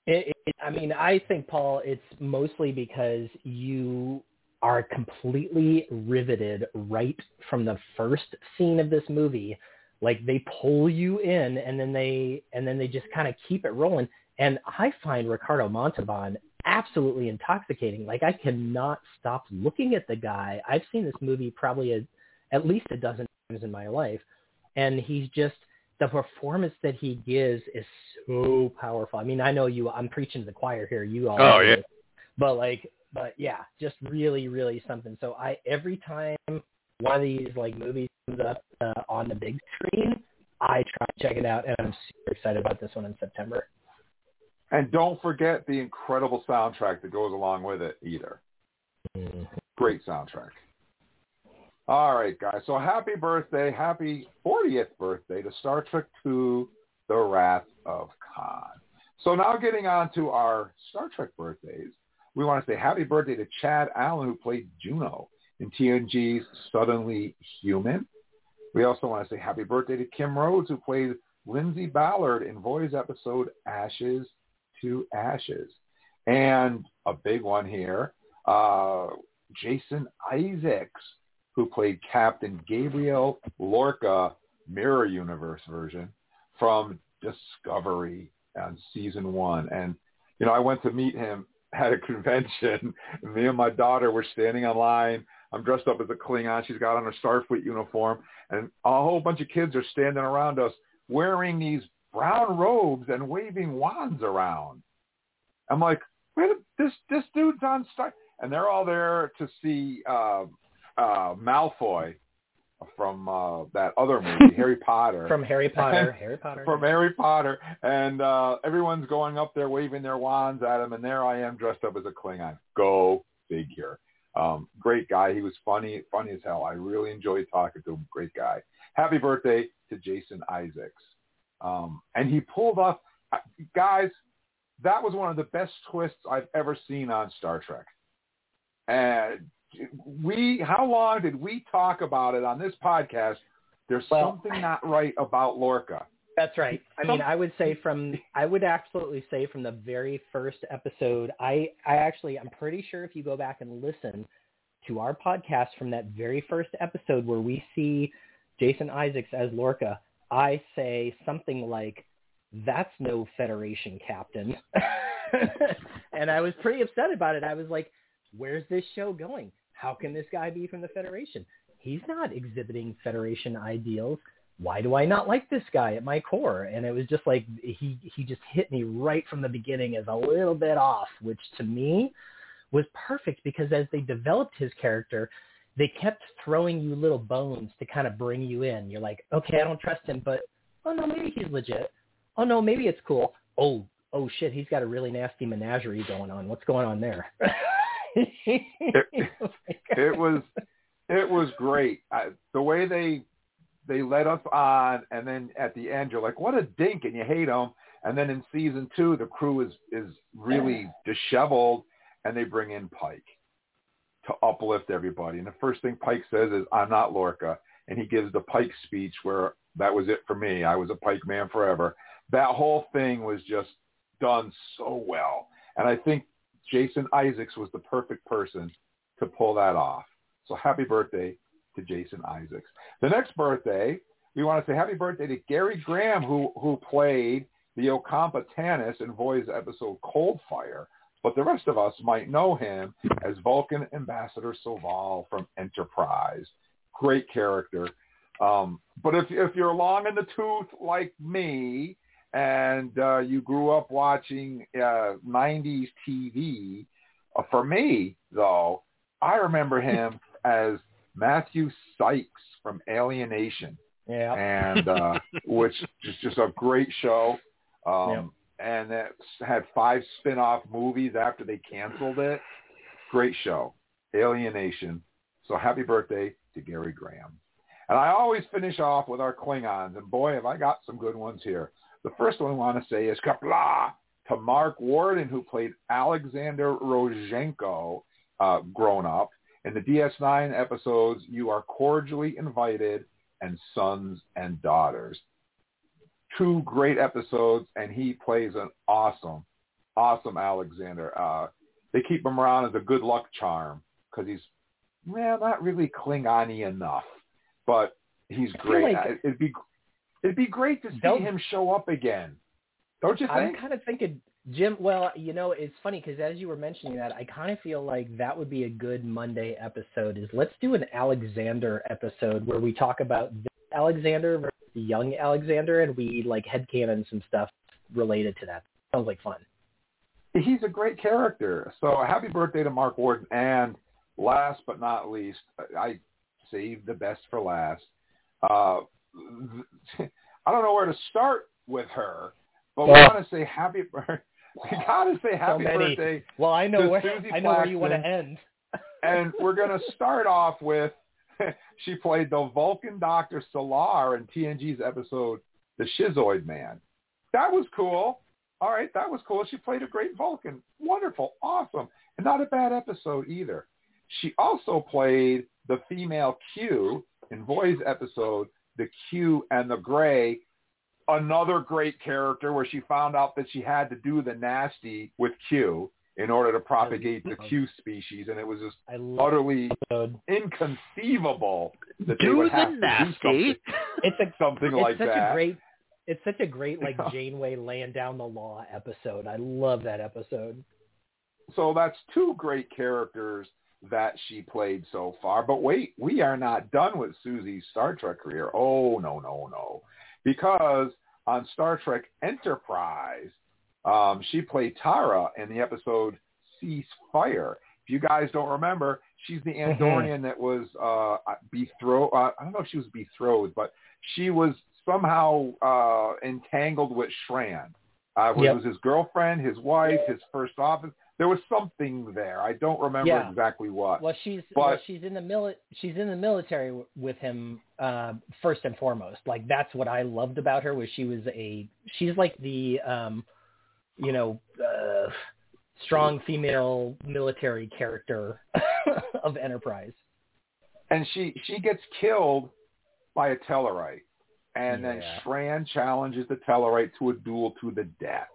It, it, I mean, I think Paul, it's mostly because you are completely riveted right from the first scene of this movie. Like they pull you in, and then they and then they just kind of keep it rolling. And I find Ricardo Montalban absolutely intoxicating. Like I cannot stop looking at the guy. I've seen this movie probably a, at least a dozen times in my life, and he's just the performance that he gives is so powerful. I mean, I know you. I'm preaching to the choir here. You all. Oh, yeah. But like, but yeah, just really, really something. So I every time one of these like movies comes up uh, on the big screen, I try to check it out, and I'm super excited about this one in September. And don't forget the incredible soundtrack that goes along with it either. Mm-hmm. Great soundtrack. All right, guys. So happy birthday, happy 40th birthday to Star Trek II, The Wrath of Khan. So now getting on to our Star Trek birthdays, we want to say happy birthday to Chad Allen, who played Jono in TNG's Suddenly Human. We also want to say happy birthday to Kim Rhodes, who played Lindsay Ballard in Voy's episode Ashes to Ashes. And a big one here, uh, Jason Isaacs, who played Captain Gabriel Lorca, Mirror Universe version, from Discovery on season one. And, you know, I went to meet him at a convention. Me and my daughter were standing in line. I'm dressed up as a Klingon. She's got on her Starfleet uniform. And a whole bunch of kids are standing around us wearing these brown robes and waving wands around. I'm like, wait, this this dude's on Star, and they're all there to see uh, uh, Malfoy from uh, that other movie, Harry Potter. From Harry Potter, Harry Potter. From Harry Potter, and uh, everyone's going up there waving their wands at him, and there I am dressed up as a Klingon. Go figure. Um, great guy. He was funny, funny as hell. I really enjoyed talking to him. Great guy. Happy birthday to Jason Isaacs. Um, and he pulled off, uh, guys, that was one of the best twists I've ever seen on Star Trek. And we, how long did we talk about it on this podcast? There's Well- something not right about Lorca. That's right. I mean, I would say from I would absolutely say from the very first episode, I I actually I'm pretty sure if you go back and listen to our podcast from that very first episode where we see Jason Isaacs as Lorca, I say something like that's no Federation captain. and I was pretty upset about it. I was like, where's this show going? How can this guy be from the Federation? He's not exhibiting Federation ideals why do I not like this guy at my core? And it was just like he he just hit me right from the beginning as a little bit off, which to me was perfect because as they developed his character, they kept throwing you little bones to kind of bring you in. You're like, okay, I don't trust him, but oh no, maybe he's legit. Oh no, maybe it's cool. Oh oh shit, he's got a really nasty menagerie going on. What's going on there? It was it was great. I, the way they they let us on, and then at the end you're like, what a dink, and you hate them. And then in season two, the crew is is really disheveled, and they bring in Pike to uplift everybody. And the first thing Pike says is, "I'm not Lorca," and he gives the Pike speech where that was it for me. I was a Pike man forever. That whole thing was just done so well, and I think Jason Isaacs was the perfect person to pull that off. So happy birthday to Jason Isaacs. The next birthday, we want to say happy birthday to Gary Graham, who who played the Ocampa Tanis in Voy's episode Cold Fire. But the rest of us might know him as Vulcan Ambassador Soval from Enterprise. Great character. Um, but if if you're long in the tooth like me and uh, you grew up watching uh, 90s TV, uh, for me though, I remember him as Matthew Sikes from Alien Nation, yeah. and uh, which is just a great show. Um, And it had five spin-off movies after they canceled it. Great show, Alien Nation. So happy birthday to Gary Graham. And I always finish off with our Klingons, and boy, have I got some good ones here. The first one I want to say is Qapla' to Marc Worden, who played Alexander Rozhenko uh, grown up. In the DS9 episodes, you are cordially invited and sons and daughters. Two great episodes, and he plays an awesome, awesome Alexander. Uh, they keep him around as a good luck charm because he's, well, not really Klingon-y enough, but he's great. like- it'd be, it'd be great to see him show up again. Don't you think? I'm kind of thinking, Jim. Well, you know, it's funny because as you were mentioning that, I kind of feel like that would be a good Monday episode. Is let's do an Alexander episode where we talk about this Alexander versus the young Alexander, and we like headcanon some stuff related to that. Sounds like fun. he's a great character. So happy birthday to Marc Worden. And last but not least, I saved the best for last. Uh, I don't know where to start with her, but we want to say happy. bir- We got to say happy so birthday Well, I know where I know where you want to end. and we're going to start off with she played the Vulcan Doctor Selar in TNG's episode The Schizoid Man. That was cool. All right, that was cool. She played a great Vulcan. Wonderful, awesome, and not a bad episode either. She also played the female Q in Voy's episode The Q and the Gray. Another great character where she found out that she had to do the nasty with Q in order to propagate the Q species, and it was just I love utterly it. inconceivable that they Do would the have to do something, It's a something it's like such that. a great it's such a great like Yeah. Janeway laying down the law episode. I love that episode. so that's two great characters that she played so far. But wait, we are not done with Suzie's Star Trek career. Oh no, no, no, because on Star Trek Enterprise, um, she played Tara in the episode Cease Fire. If you guys don't remember, she's the Andorian that was uh, betrothed. Uh, I don't know if she was betrothed, but she was somehow uh, entangled with Shran. Uh, it Yep. was his girlfriend, his wife, his first office. There was something there. I don't remember Yeah. exactly what. Well, she's well, she's in the mili- she's in the military w- with him uh, first and foremost. Like that's what I loved about her was she was a she's like the um, you know uh, strong female military character of Enterprise. and she she gets killed by a Tellarite, and then Yeah. Shran challenges the Tellarite to a duel to the death,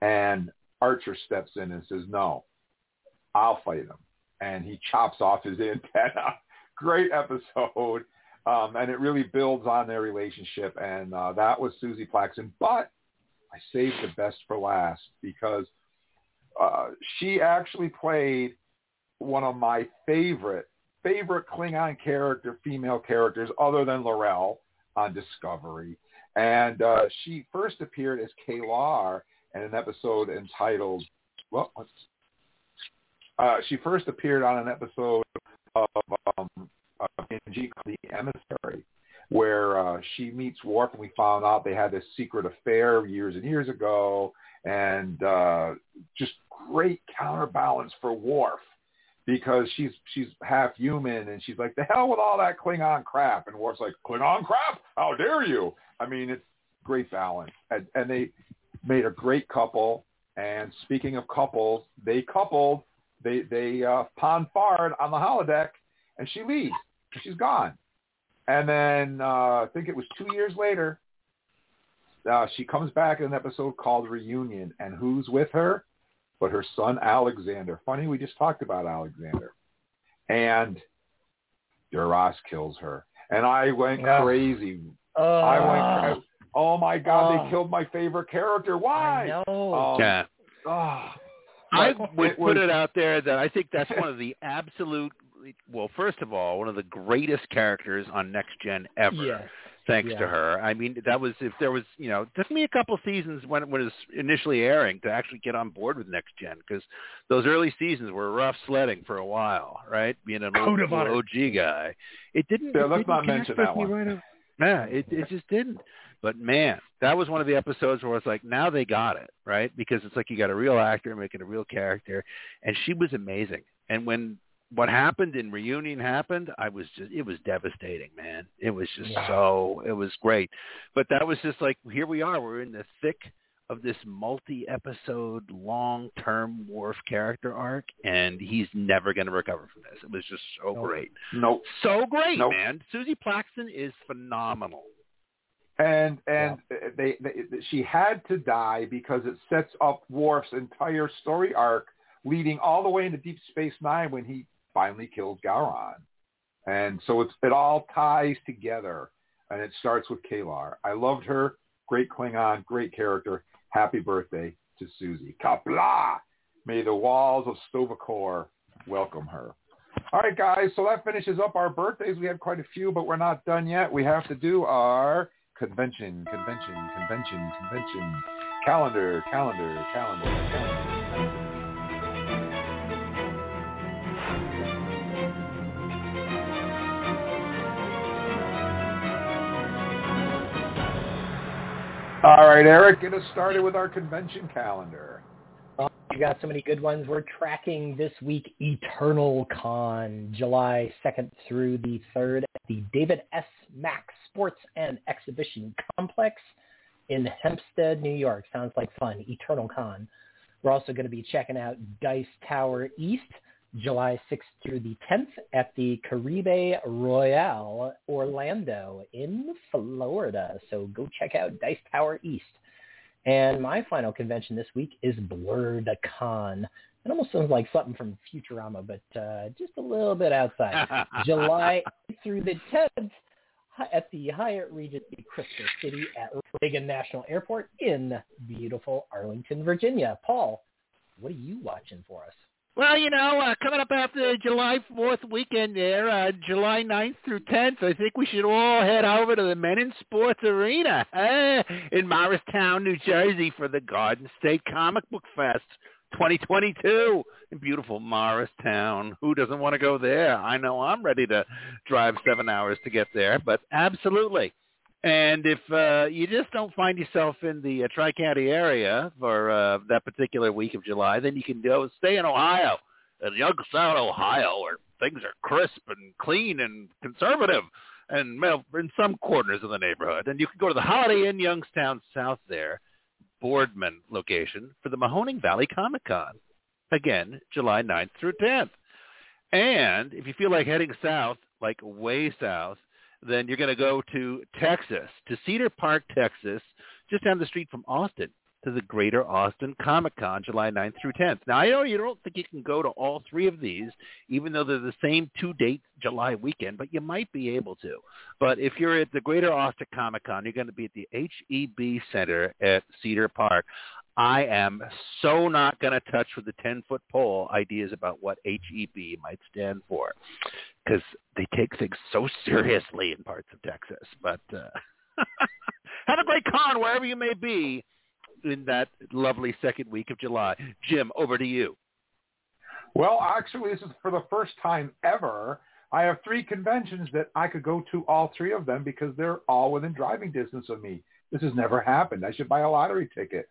and Archer steps in and says, "No, I'll fight him," and he chops off his antenna. Great episode, um, and it really builds on their relationship, and uh, that was Suzie Plakson. But I saved the best for last because uh, she actually played one of my favorite favorite Klingon character, female characters, other than L'Rell on Discovery. And uh, she first appeared as K'Ehleyr in an episode entitled, well, uh, she first appeared on an episode of um, uh, TNG called The Emissary, where uh, she meets Worf, and we found out they had this secret affair years and years ago, and uh, just great counterbalance for Worf because she's she's half human and she's like the hell with all that Klingon crap and Worf's like Klingon crap? How dare you? I mean it's great balance and, and they made a great couple and speaking of couples they coupled they they uh pon farred on the holodeck and she leaves she's gone and then uh I think it was two years later uh, she comes back in an episode called Reunion and who's with her but her son Alexander. Funny, we just talked about Alexander. And Duras kills her. And I went Yeah. crazy. Uh, I went, cra- oh my God, Oh. they killed my favorite character. Why? I know. Um, yeah. oh. I would it put it out there that I think that's one of the absolute, well, first of all, one of the greatest characters on Next Gen ever. yes. Thanks Yeah. to her. I mean, that was if there was, you know, it took me a couple seasons when when it was initially airing to actually get on board with Next Gen because those early seasons were rough sledding for a while, right? Being an old, Code of. OG guy, it didn't. Yeah, it let's didn't not mention that me one. Right away. Yeah, it it just didn't. But man, that was one of the episodes where it's like, now they got it, right? Because it's like you got a real actor making a real character, and she was amazing. And when what happened in reunion happened, I was just it was devastating, man. It was just Yeah. so it was great. But that was just like here we are, we're in the thick of this multi-episode long-term Worf character arc, and he's never going to recover from this. It was just so Nope. great, Nope. so great, Nope. man. Suzie Plakson is phenomenal. And and uh, they, they she had to die because it sets up Worf's entire story arc leading all the way into Deep Space Nine when he finally kills Gowron. And so it's it all ties together and it starts with K'Ehleyr. I loved her. Great Klingon, great character. Happy birthday to Suzie. Qapla'! May the walls of Sto-vo-kor welcome her. All right, guys. So that finishes up our birthdays. We had quite a few, but we're not done yet. We have to do our convention, convention, convention, convention, calendar, calendar, calendar, calendar. All right, Eric, get us started with our convention calendar. Oh, well, we got so many good ones. We're tracking this week Eternal Con, July 2nd through the 3rd at the David S. Mack Sports and Exhibition Complex in Hempstead, New York. Sounds like fun. Eternal Con. We're also going to be checking out Dice Tower East, July 6th through the 10th at the Caribe Royale, Orlando in Florida. So go check out Dice Tower East. And my final convention this week is Blerdcon. It almost sounds like something from Futurama, but uh, just a little bit outside. July through the 10th at the Hyatt Regency Crystal City at Reagan National Airport in beautiful Arlington, Virginia. Paul, what are you watching for us? Well, you know, uh, coming up after the July 4th weekend there, uh, July 9th through 10th, I think we should all head over to the Mennen Sports Arena uh, in Morristown, New Jersey for the Garden State Comic Book Fest 2022 in beautiful Morristown. Who doesn't want to go there? I know I'm ready to drive seven hours to get there, but absolutely. And if uh, you just don't find yourself in the uh, Tri-County area for uh, that particular week of July, then you can go stay in Ohio, in Youngstown, Ohio, where things are crisp and clean and conservative and well, in some corners of the neighborhood. And you can go to the Holiday Inn Youngstown South there, Boardman location, for the Mahoning Valley Comic Con. Again, July 9th through 10th. And if you feel like heading south, like way south, then you're going to go to Texas, to Cedar Park, Texas, just down the street from Austin, to the Greater Austin Comic Con, July 9th through 10th. Now, I know you don't think you can go to all three of these, even though they're the same two dates, July weekend, but you might be able to. But if you're at the Greater Austin Comic Con, you're going to be at the HEB Center at Cedar Park. I am so not going to touch with the 10-foot pole ideas about what HEB might stand for because they take things so seriously in parts of Texas. But uh, have a great con wherever you may be in that lovely second week of July. Jim, over to you. Well, actually, this is for the first time ever. I have three conventions that I could go to all three of them because they're all within driving distance of me. This has never happened. I should buy a lottery ticket.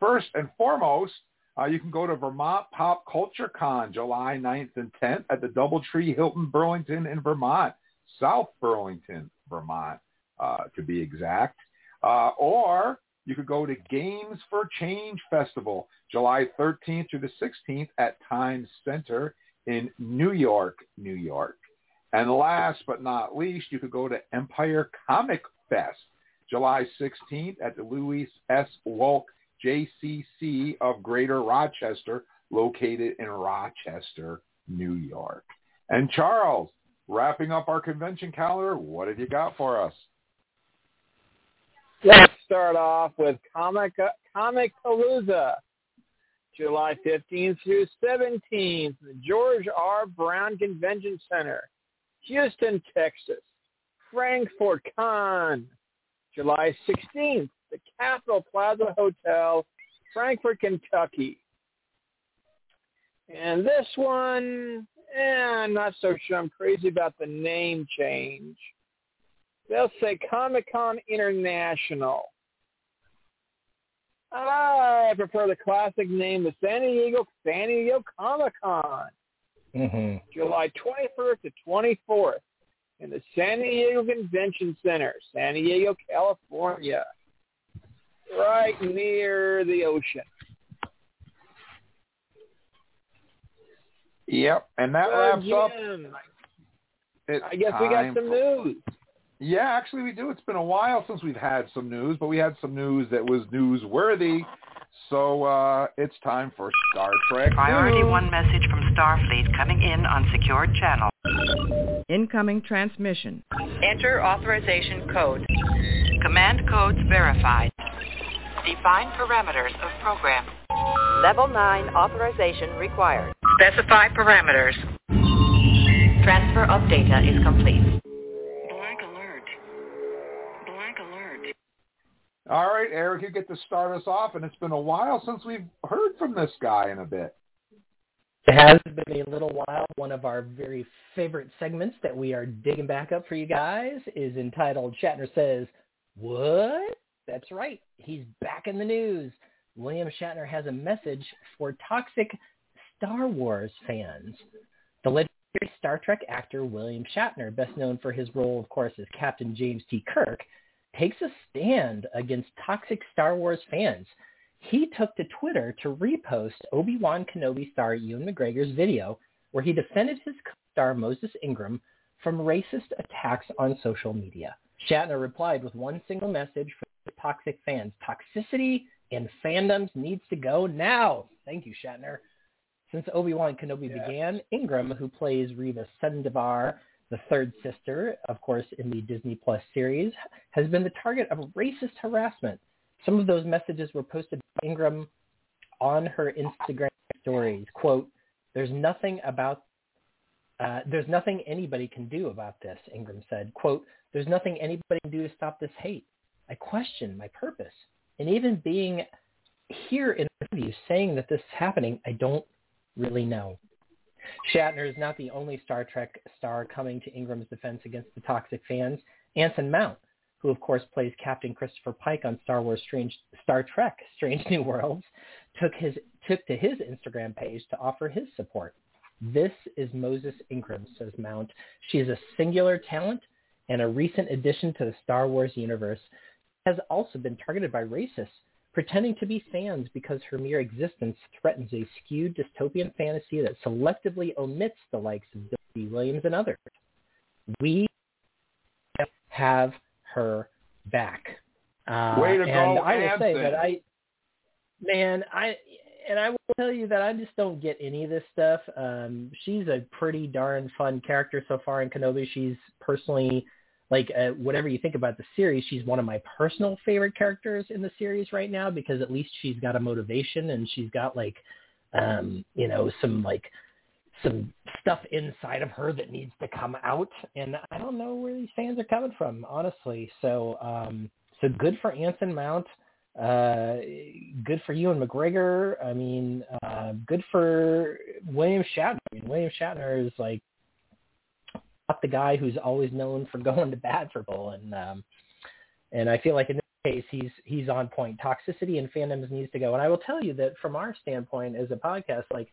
First and foremost, uh, you can go to Vermont Pop Culture Con July 9th and 10th at the Doubletree Hilton Burlington in Vermont, South Burlington, Vermont, uh, to be exact. Uh, or you could go to Games for Change Festival July 13th through the 16th at Times Center in New York, New York. And last but not least, you could go to Empire Comic Fest July 16th at the Louis S. Wolk JCC of Greater Rochester, located in Rochester, New York. And Charles, wrapping up our convention calendar, what have you got for us? Let's start off with Comic Comic Palooza, July 15th through 17th, the George R. Brown Convention Center, Houston, Texas. Frankfort Con, July 16th the Capitol Plaza Hotel, Frankfort, Kentucky. And this one, eh, I'm not so sure. I'm crazy about the name change. They'll say Comic-Con International. I prefer the classic name of San Diego, San Diego Comic-Con. Mm-hmm. July 21st to 24th in the San Diego Convention Center, San Diego, California right near the ocean. Yep, and that wraps up. It's I guess we got some for, news. Yeah, actually we do. It's been a while since we've had some news, but we had some news that was newsworthy. So uh, it's time for Star Trek. Priority news. one message from Starfleet coming in on secured channel. Incoming transmission. Enter authorization code. Command codes verified. Define parameters of program. Level 9 authorization required. Specify parameters. Transfer of data is complete. Blank alert. Blank alert. All right, Eric, you get to start us off, and it's been a while since we've heard from this guy in a bit. It has been a little while. One of our very favorite segments that we are digging back up for you guys is entitled Shatner Says, What? That's right. He's back in the news. William Shatner has a message for toxic Star Wars fans. The legendary Star Trek actor William Shatner, best known for his role, of course, as Captain James T. Kirk, takes a stand against toxic Star Wars fans. He took to Twitter to repost Obi-Wan Kenobi star Ewan McGregor's video where he defended his co-star Moses Ingram from racist attacks on social media. Shatner replied with one single message the toxic fans. Toxicity in fandoms needs to go now. Thank you, Shatner. Since Obi-Wan Kenobi Yeah. began, Ingram, who plays Reva Sevander, the third sister, of course, in the Disney Plus series, has been the target of racist harassment. Some of those messages were posted by Ingram on her Instagram stories. Quote, there's nothing about uh, there's nothing anybody can do about this, Ingram said. Quote, there's nothing anybody can do to stop this hate. I question my purpose. And even being here in you saying that this is happening, I don't really know. Shatner is not the only Star Trek star coming to Ingram's defense against the toxic fans. Anson Mount, who of course plays Captain Christopher Pike on Star Wars Strange Star Trek Strange New Worlds, took his took to his Instagram page to offer his support. This is Moses Ingram, says Mount. She is a singular talent and a recent addition to the Star Wars universe. Has also been targeted by racists pretending to be fans because her mere existence threatens a skewed dystopian fantasy that selectively omits the likes of Billy Dee Williams and others. We have her back. Uh, Way to and go, I will say that I, man, I and I will tell you that I just don't get any of this stuff. Um, she's a pretty darn fun character so far in Kenobi. She's personally like uh, whatever you think about the series, she's one of my personal favorite characters in the series right now because at least she's got a motivation and she's got like um, you know some like some stuff inside of her that needs to come out and I don't know where these fans are coming from honestly. So um so good for Anson Mount. Uh, good for Ewan McGregor. I mean, uh, good for William Shatner. I mean, William Shatner is like not the guy who's always known for going to bat for people, and um, and I feel like in this case he's he's on point. Toxicity and fandoms needs to go, and I will tell you that from our standpoint as a podcast, like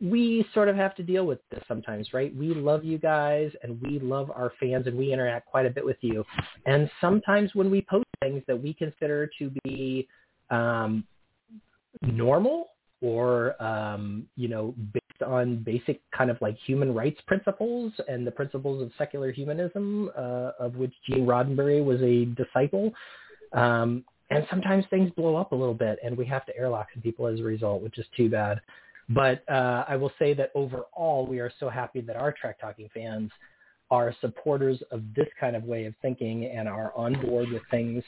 we sort of have to deal with this sometimes, right? We love you guys and we love our fans and we interact quite a bit with you. And sometimes when we post things that we consider to be um, normal or, um, you know, on basic kind of like human rights principles and the principles of secular humanism, uh, of which Gene Roddenberry was a disciple, um, and sometimes things blow up a little bit and we have to airlock some people as a result, which is too bad. But uh, I will say that overall, we are so happy that our Trek Talking fans are supporters of this kind of way of thinking and are on board with things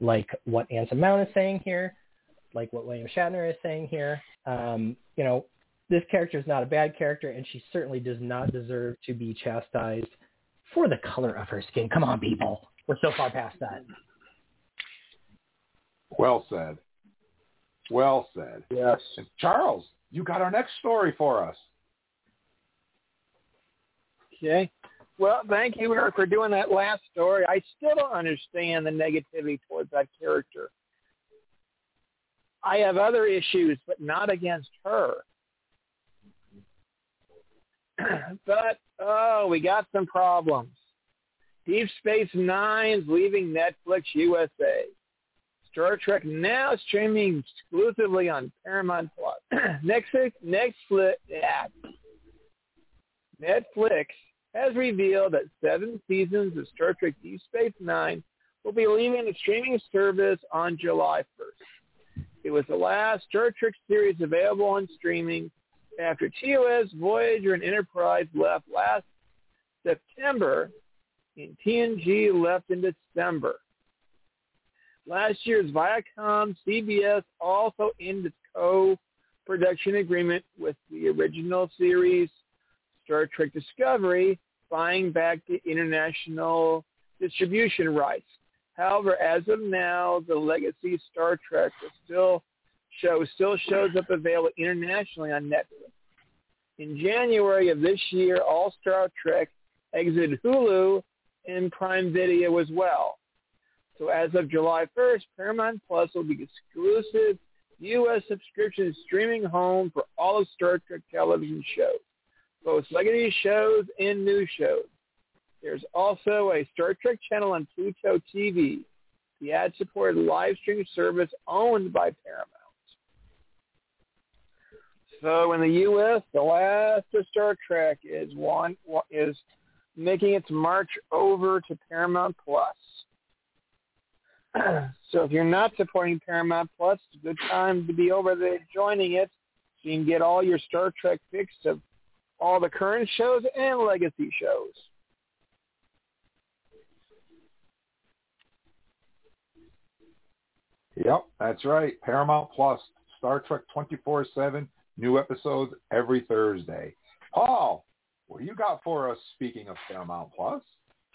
like what Anson Mount is saying here, like what William Shatner is saying here. Um, you know, this character is not a bad character, and she certainly does not deserve to be chastised for the color of her skin. Come on, people. We're so far past that. Well said. Well said. Yes. And Charles, you got our next story for us. Okay. Well, thank you Eric, for doing that last story. I still don't understand the negativity towards that character. I have other issues, but not against her. but oh, we got some problems. Deep Space Nine's leaving Netflix USA. Star Trek now streaming exclusively on Paramount Plus. Netflix, Netflix, yeah. Netflix has revealed that seven seasons of Star Trek Deep Space Nine will be leaving the streaming service on July 1st. It was the last Star Trek series available on streaming after TOS, Voyager, and Enterprise left last September and TNG left in December. Last year's Viacom CBS also ended its co-production agreement with the original series Star Trek Discovery, buying back the international distribution rights. However, as of now, the legacy Star Trek is still show still shows up available internationally on Netflix. In January of this year, All Star Trek exited Hulu and Prime Video as well. So as of July 1st, Paramount Plus will be exclusive U.S. subscription streaming home for all of Star Trek television shows, both legacy shows and new shows. There's also a Star Trek channel on Pluto TV, the ad-supported live stream service owned by Paramount. So in the U.S., the last of Star Trek is one is making its march over to Paramount Plus. so if you're not supporting Paramount Plus, it's a good time to be over there joining it so you can get all your Star Trek fix of all the current shows and legacy shows. Yep, that's right. Paramount Plus, Star Trek 24-7, new episodes every Thursday. Paul, what do you got for us speaking of Paramount Plus?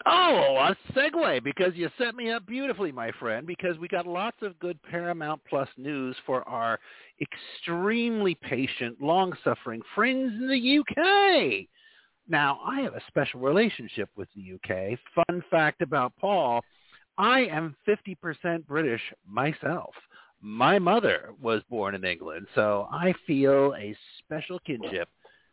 Oh, a segue because you set me up beautifully, my friend, because we got lots of good Paramount Plus news for our extremely patient, long-suffering friends in the UK. Now, I have a special relationship with the UK. Fun fact about Paul, I am 50% British myself. My mother was born in England, so I feel a special kinship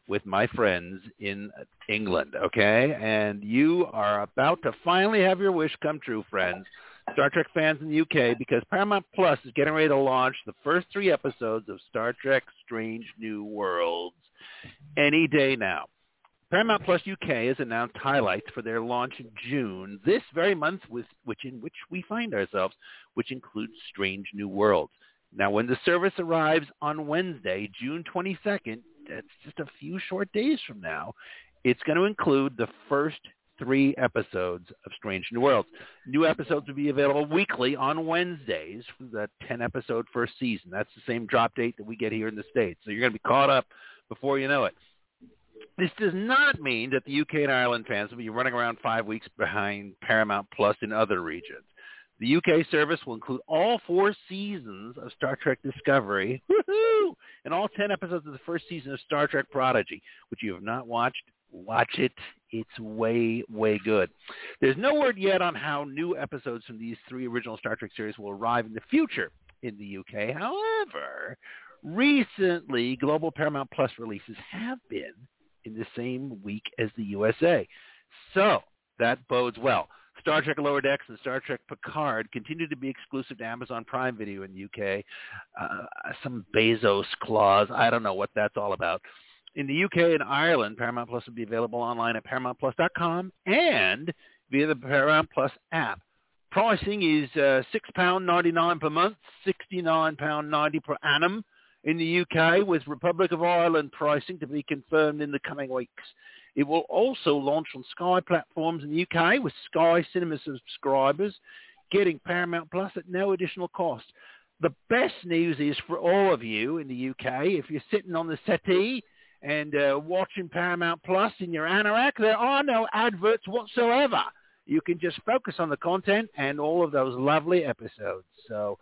with my friends in England, okay? And you are about to finally have your wish come true, friends. Star Trek fans in the UK, because Paramount Plus is getting ready to launch the first three episodes of Star Trek Strange New Worlds any day now. Paramount Plus UK has announced highlights for their launch in June, this very month, with, which in which we find ourselves, which includes Strange New Worlds. Now, when the service arrives on Wednesday, June 22nd, that's just a few short days from now, it's going to include the first three episodes of Strange New Worlds. New episodes will be available weekly on Wednesdays for the 10-episode first season. That's the same drop date that we get here in the States. So you're going to be caught up before you know it. This does not mean that the UK and Ireland fans will be running around five weeks behind Paramount Plus in other regions. The UK service will include all four seasons of Star Trek Discovery, and all 10 episodes of the first season of Star Trek Prodigy, which you have not watched. Watch it. It's way, way good. There's no word yet on how new episodes from these three original Star Trek series will arrive in the future in the UK. However, recently, global Paramount Plus releases have been in the same week as the USA. So that bodes well. Star Trek Lower Decks and Star Trek Picard continue to be exclusive to Amazon Prime Video in the UK. Uh, some Bezos clause. I don't know what that's all about. In the UK and Ireland, Paramount Plus will be available online at ParamountPlus.com and via the Paramount Plus app. Pricing is uh, £6.99 per month, £69.90 per annum in the UK, with Republic of Ireland pricing to be confirmed in the coming weeks. It will also launch on Sky platforms in the UK with Sky Cinema subscribers getting Paramount Plus at no additional cost. The best news is for all of you in the UK, if you're sitting on the settee and uh, watching Paramount Plus in your anorak, there are no adverts whatsoever. You can just focus on the content and all of those lovely episodes. So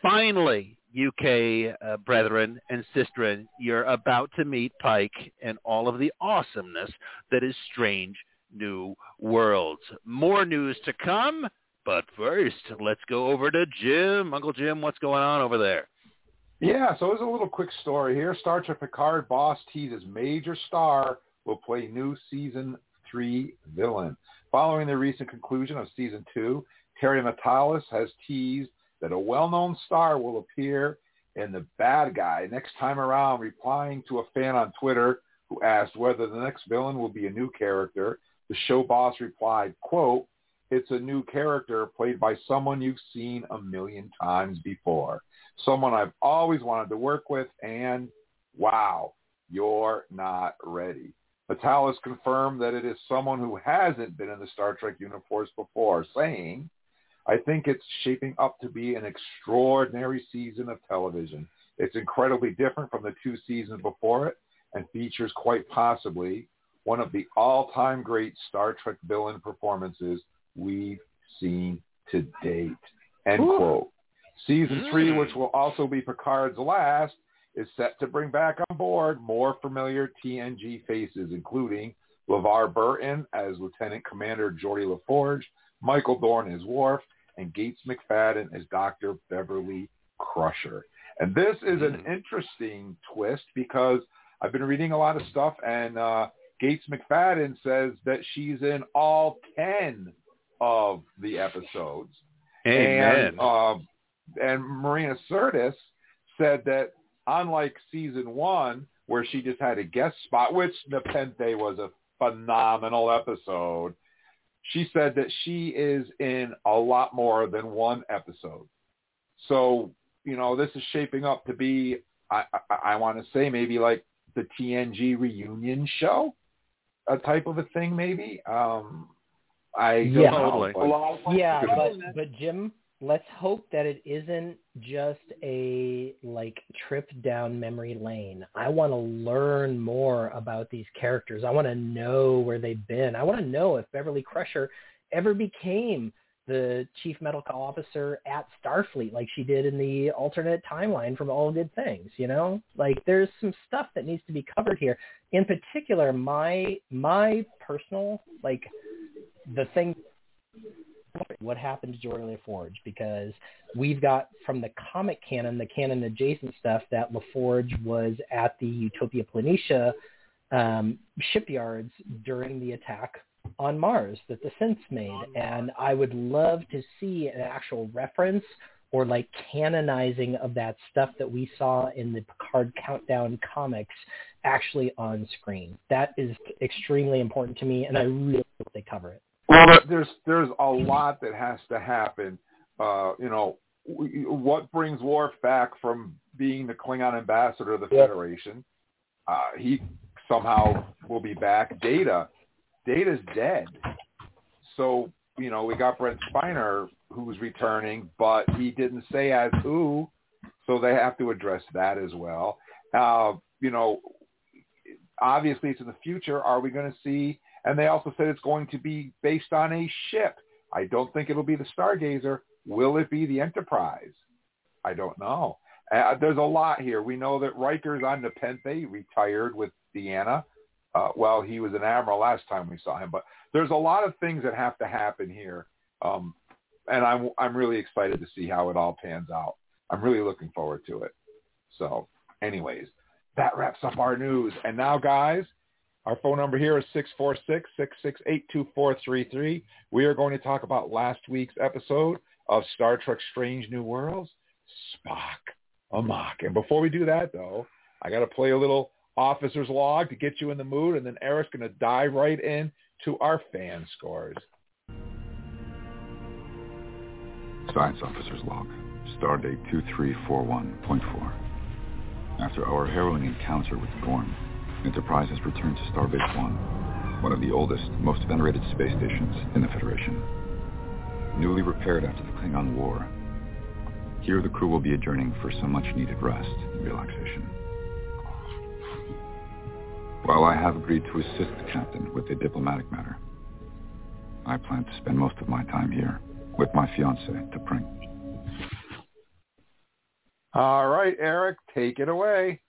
finally, UK uh, brethren and sistren, you're about to meet Pike and all of the awesomeness that is Strange New Worlds. More news to come, but first, let's go over to Jim. Uncle Jim, what's going on over there? Yeah, so there's a little quick story here. Star Trek Picard boss teases major star will play new season three villain. Following the recent conclusion of season two, Terry Matalas has teased that a well-known star will appear in The Bad Guy next time around, replying to a fan on Twitter who asked whether the next villain will be a new character. The show boss replied, quote, it's a new character played by someone you've seen a million times before, someone I've always wanted to work with, and wow, you're not ready. Matalas confirmed that it is someone who hasn't been in the Star Trek universe before, saying, I think it's shaping up to be an extraordinary season of television. It's incredibly different from the two seasons before it and features quite possibly one of the all-time great Star Trek villain performances we've seen to date. End Ooh. quote. Season three, which hmm. will also be Picard's last, is set to bring back on board more familiar TNG faces, including LeVar Burton as Lieutenant Commander Geordi LaForge, Michael Dorn as Worf, and Gates McFadden as Dr. Beverly Crusher. And this is an interesting twist because I've been reading a lot of stuff, and uh, Gates McFadden says that she's in all 10 of the episodes. Amen. And, uh, and Marina Sirtis said that unlike season one, where she just had a guest spot, which Nepenthe was a phenomenal episode, she said that she is in a lot more than one episode. So, you know, this is shaping up to be, I, I, I want to say maybe like the TNG reunion show, a type of a thing maybe. Um, I don't Yeah. know, but- yeah, but but Jim, let's hope that it isn't just a like trip down memory lane. I want to learn more about these characters. I want to know where they've been. I want to know if Beverly Crusher ever became the chief medical officer at Starfleet like she did in the alternate timeline from All Good Things, you know? Like there's some stuff that needs to be covered here. In particular, my my personal like the thing what happened to Geordi LaForge because we've got from the comic canon, the canon adjacent stuff that LaForge was at the Utopia Planitia um, shipyards during the attack on Mars that the synths made. And I would love to see an actual reference or like canonizing of that stuff that we saw in the Picard Countdown comics actually on screen. That is extremely important to me, and I really hope they cover it. Well, there's there's a lot that has to happen. Uh, you know, what brings Worf back from being the Klingon ambassador of the Federation? Uh, he somehow will be back. Data, Data's dead. So you know, we got Brent Spiner who's returning, but he didn't say as who, so they have to address that as well. Uh, you know, obviously it's in the future. Are we going to see? And they also said it's going to be based on a ship. I don't think it'll be the Stargazer. Will it be the Enterprise? I don't know. Uh, there's a lot here. We know that Riker's on Nepenthe, retired with Deanna. Uh, well, he was an admiral last time we saw him, but there's a lot of things that have to happen here, um, and I'm I'm really excited to see how it all pans out. I'm really looking forward to it. So, anyways, that wraps up our news. And now, guys, our phone number here is 646-668-2433. We are going to talk about last week's episode of Star Trek Strange New Worlds, Spock Amok. And before we do that, though, I got to play a little officer's log to get you in the mood, and then Eric's going to dive right in to our fan scores. Science Officer's Log, Stardate 2341.4. After our harrowing encounter with Gorn, Enterprise has returned to Starbase 1, one of the oldest, most venerated space stations in the Federation. Newly repaired after the Klingon War, here the crew will be adjourning for some much-needed rest and relaxation. While I have agreed to assist the captain with a diplomatic matter, I plan to spend most of my time here with my fiancée, T'Pring. All right, Eric, take it away.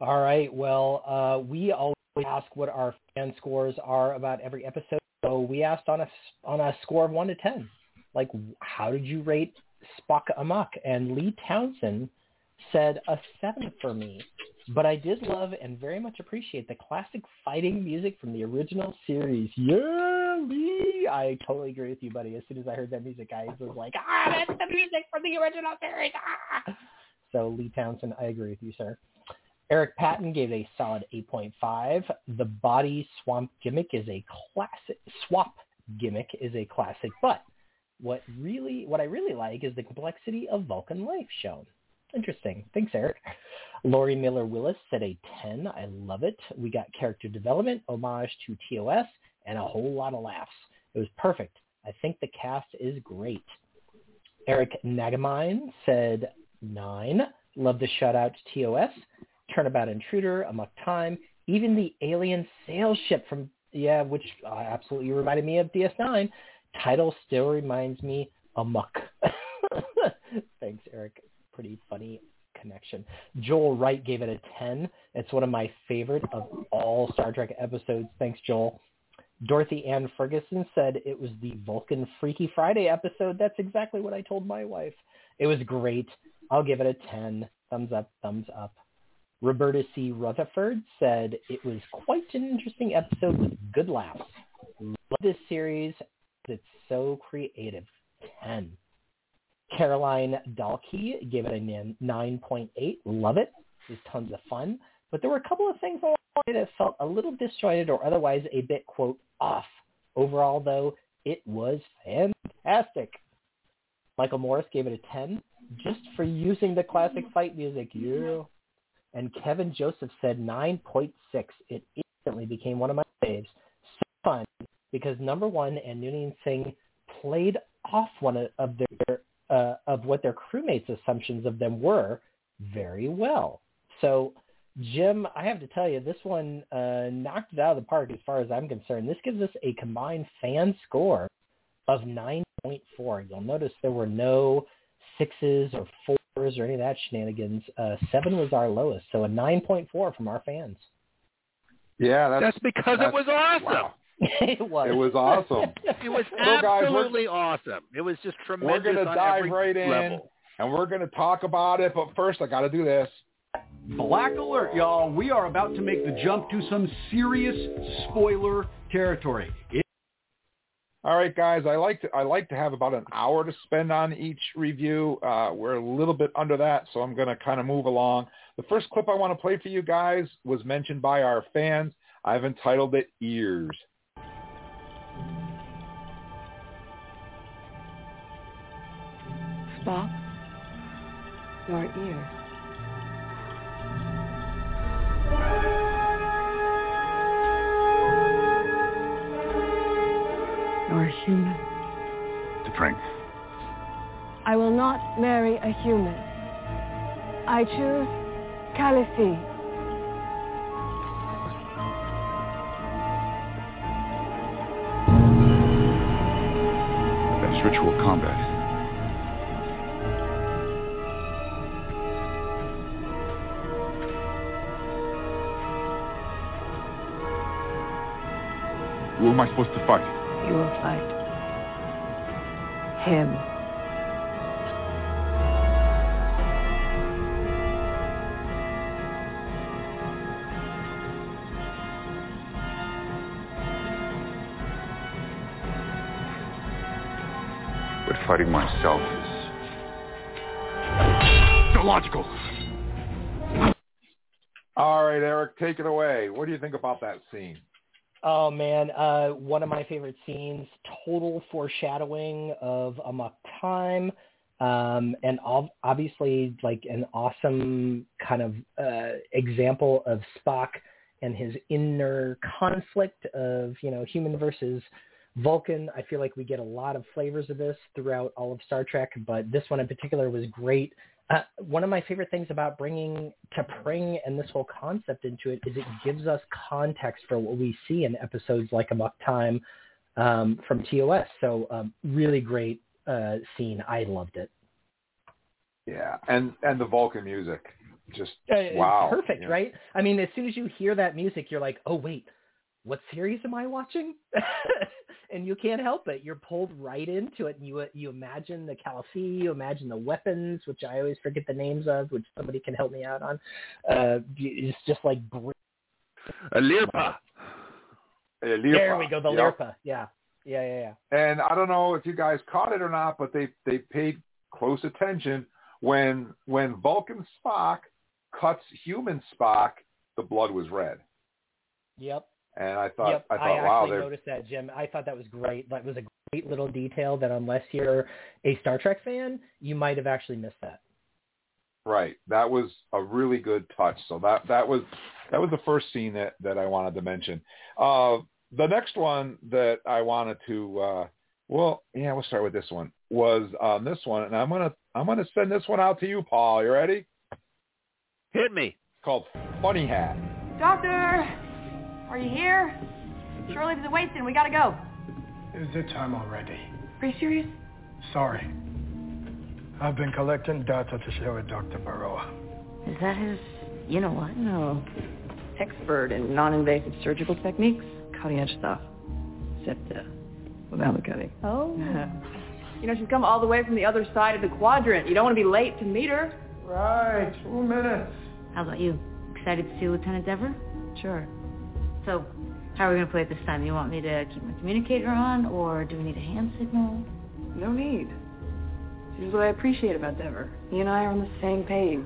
All right. Well, uh, we always ask what our fan scores are about every episode. So we asked on a on a score of one to ten, like how did you rate Spock Amok? And Lee Townsend said a seven for me. But I did love and very much appreciate the classic fighting music from the original series. Yeah, Lee. I totally agree with you, buddy. As soon as I heard that music, I was like, ah, that's the music from the original series. Ah. So Lee Townsend, I agree with you, sir. Eric Patton gave a solid 8.5. The body swamp gimmick is a classic. Swap gimmick is a classic, but what really, what I really like is the complexity of Vulcan life shown. Interesting. Thanks, Eric. Lori Miller Willis said a 10. I love it. We got character development, homage to TOS, and a whole lot of laughs. It was perfect. I think the cast is great. Eric Nagamine said 9. Love the shout out to TOS. Turnabout Intruder, Amok Time, even the alien sail ship from, yeah, which uh, absolutely reminded me of DS9. Title still reminds me Amok. Thanks, Eric. Pretty funny connection. Joel Wright gave it a 10. It's one of my favorite of all Star Trek episodes. Thanks, Joel. Dorothy Ann Ferguson said it was the Vulcan Freaky Friday episode. That's exactly what I told my wife. It was great. I'll give it a 10. Thumbs up, thumbs up. Roberta C. Rutherford said it was quite an interesting episode with good laughs. Love this series. It's so creative. 10. Caroline Dalkey gave it a 9.8. Love it. It was tons of fun. But there were a couple of things along that felt a little disjointed or otherwise a bit, quote, off. Overall, though, it was fantastic. Michael Morris gave it a 10 just for using the classic fight music. Yeah. And Kevin Joseph said 9.6. It instantly became one of my faves. So fun because number one and Noonien Singh played off one of their uh, of what their crewmates' assumptions of them were very well. So, Jim, I have to tell you, this one uh, knocked it out of the park as far as I'm concerned. This gives us a combined fan score of 9.4. You'll notice there were no sixes or fours or any of that shenanigans. Uh, seven was our lowest, so a 9.4 from our fans. Yeah, that's, that's because that's, it was awesome. Wow. it was. It was awesome. it was So, guys, absolutely awesome. It was just tremendous. We're going to on dive every right in, level. and we're going to talk about it. But first, I got to do this. Black alert, y'all. We are about to make the jump to some serious spoiler territory. It- All right, guys. I like to I like to have about an hour to spend on each review. Uh, we're a little bit under that, so I'm going to kind of move along. The first clip I want to play for you guys was mentioned by our fans. I've entitled it "Ears." Spock, your ears. Human. To drink. I will not marry a human. I choose Kal-if-fee. That's ritual combat. Who am I supposed to fight? You will fight him. But fighting myself is illogical. All right, Eric, take it away. What do you think about that scene? Oh man, uh, one of my favorite scenes. Total foreshadowing of Amok Time, um, and ov- obviously like an awesome kind of uh, example of Spock and his inner conflict of you know human versus Vulcan. I feel like we get a lot of flavors of this throughout all of Star Trek, but this one in particular was great. Uh, one of my favorite things about bringing T'Pring and this whole concept into it is it gives us context for what we see in episodes like Amok Time um, from TOS. So um, really great uh, scene. I loved it. Yeah, and and the Vulcan music, just Uh, wow, perfect, Yeah. right? I mean, as soon as you hear that music, you're like, oh wait, what series am I watching? and you can't help it. You're pulled right into it, and you you imagine the Kal-if-fee, you imagine the weapons, which I always forget the names of, which somebody can help me out on. Uh, it's just like br- A Lirpa. Yeah, there we go, the Yep. Lirpa. Yeah, yeah, yeah, yeah. And I don't know if you guys caught it or not, but they they paid close attention when when Vulcan Spock cuts human Spock, the blood was red. Yep. And I thought yep, I thought wow, actually they're noticed that, Jim. I thought that was great. That was a great little detail that unless you're a Star Trek fan, you might have actually missed that. right. That was a really good touch. So that that was that was the first scene that that I wanted to mention. Uh, the next one that I wanted to uh, well, yeah, we'll start with this one. Was on this one, and I'm gonna I'm gonna send this one out to you, Paul. You ready? Hit me. It's called Funny Hat. Doctor, are you here? Shore leaves are wasting. We gotta go. Is it time already? Are you serious? Sorry. I've been collecting data to share with Dr. Baroa. Is that his, you know what? No. Expert in non-invasive surgical techniques, cutting edge stuff. except uh, the McCutty. Oh. you know, she's come all the way from the other side of the quadrant. You don't want to be late to meet her. Right. Two minutes. How about you? Excited to see Lieutenant Dever? Sure. So, how are we going to play it this time? You want me to keep my communicator on, or do we need a hand signal? No need. This is what I appreciate about Dever. He and I are on the same page.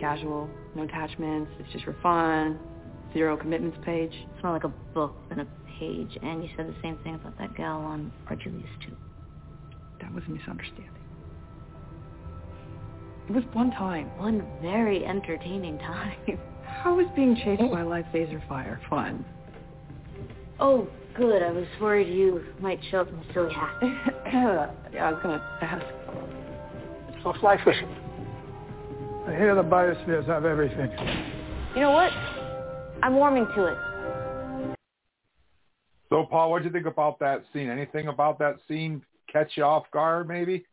Casual, no attachments, it's just for fun, zero commitments page. It's more like a book than a page, and you said the same thing about that gal on Argelius too. That was a misunderstanding. It was one time. One very entertaining time. How is being chased oh. by a live phaser fire fun? Oh, good. I was worried you might show up in a silly hat. yeah, I was gonna ask. So fly fishing. I hear the biospheres have everything. You know what? I'm warming to it. So, Paul, what do you think about that scene? Anything about that scene catch you off guard, maybe?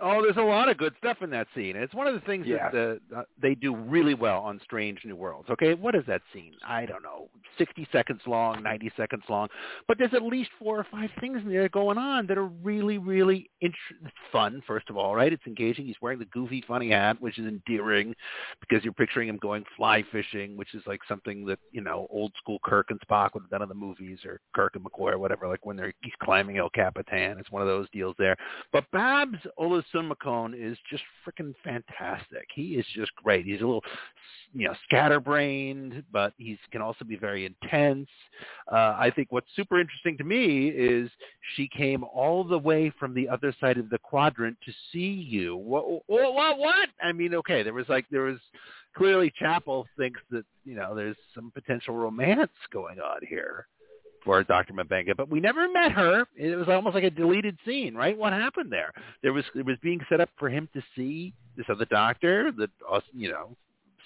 Oh, there's a lot of good stuff in that scene. It's one of the things Yeah. that uh, uh, they do really well on Strange New Worlds. Okay, what is that scene? I don't know, 60 seconds long, 90 seconds long, but there's at least four or five things in there going on that are really, really int- fun. First of all, right? It's engaging. He's wearing the goofy, funny hat, which is endearing because you're picturing him going fly fishing, which is like something that you know old school Kirk and Spock would have done in the movies, or Kirk and McCoy, or whatever. Like when they're he's climbing El Capitan. It's one of those deals there. But Babs Olusanmokun is just freaking fantastic. He is just great. He's a little, you know, scatterbrained, but he can also be very intense. Uh, I think what's super interesting to me is she came all the way from the other side of the quadrant to see you. What? What? What? what? I mean, okay, there was like there was clearly Chapel thinks that you know there's some potential romance going on here for Dr. M'Benga, but we never met her. It was almost like a deleted scene, right? What happened there? There was it was being set up for him to see this other doctor that uh, you know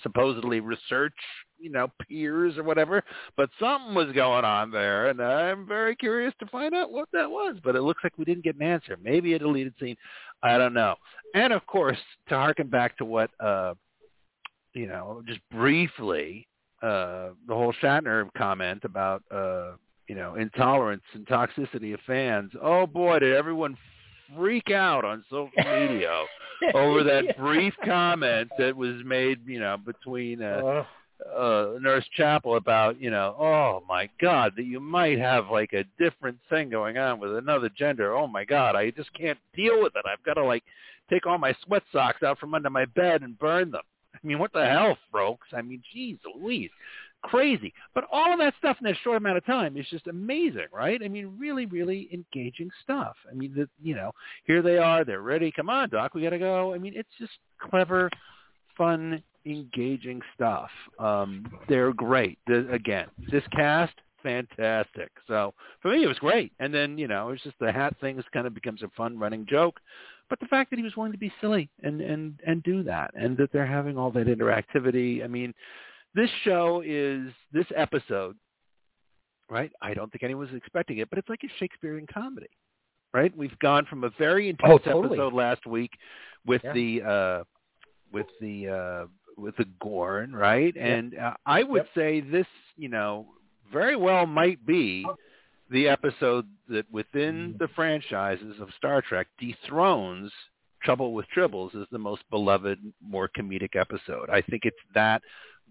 supposedly research you know peers or whatever, but something was going on there, and I'm very curious to find out what that was. But it looks like we didn't get an answer. Maybe a deleted scene. I don't know. And of course, to harken back to what uh you know, just briefly, uh the whole Shatner comment about uh you know, intolerance and toxicity of fans. Oh boy, did everyone freak out on social media over that brief comment that was made, you know, between uh, uh Nurse Chapel about, you know, oh my god, that you might have like a different thing going on with another gender. Oh my god, I just can't deal with it. I've got to like take all my sweat socks out from under my bed and burn them. I mean, what the hell, folks? I mean, geez Louise crazy. But all of that stuff in that short amount of time is just amazing, right? I mean, really, really engaging stuff. I mean, the, you know, here they are, they're ready. Come on, Doc, we got to go. I mean, it's just clever, fun, engaging stuff. Um, they're great. The, again, this cast, fantastic. So for me, it was great. And then, you know, it's just the hat thing kind of becomes a fun running joke. But the fact that he was willing to be silly and, and, and do that and that they're having all that interactivity, I mean, this show is this episode, right? I don't think anyone was expecting it, but it's like a Shakespearean comedy, right? We've gone from a very intense Oh, totally. episode last week with Yeah. the uh, with the uh, with the Gorn, right? Yep. And uh, I would Yep. say this, you know, very well might be the episode that within the franchises of Star Trek dethrones Trouble with Tribbles as the most beloved, more comedic episode. I think it's that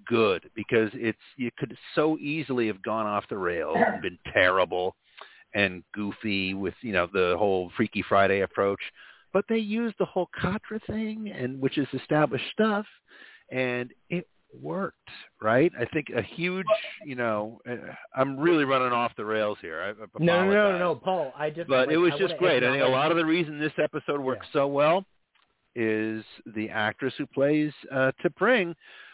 good because it's you could so easily have gone off the rails and been terrible and goofy with you know the whole Freaky Friday approach, but they used the whole Katra thing and which is established stuff, and it worked right. I think a huge you know uh, I'm really running off the rails here. I, I No, no, no, no, Paul. I just. But like, it was I just great. I think a lot of the reason this episode works so well is the actress who plays uh, T'Pring,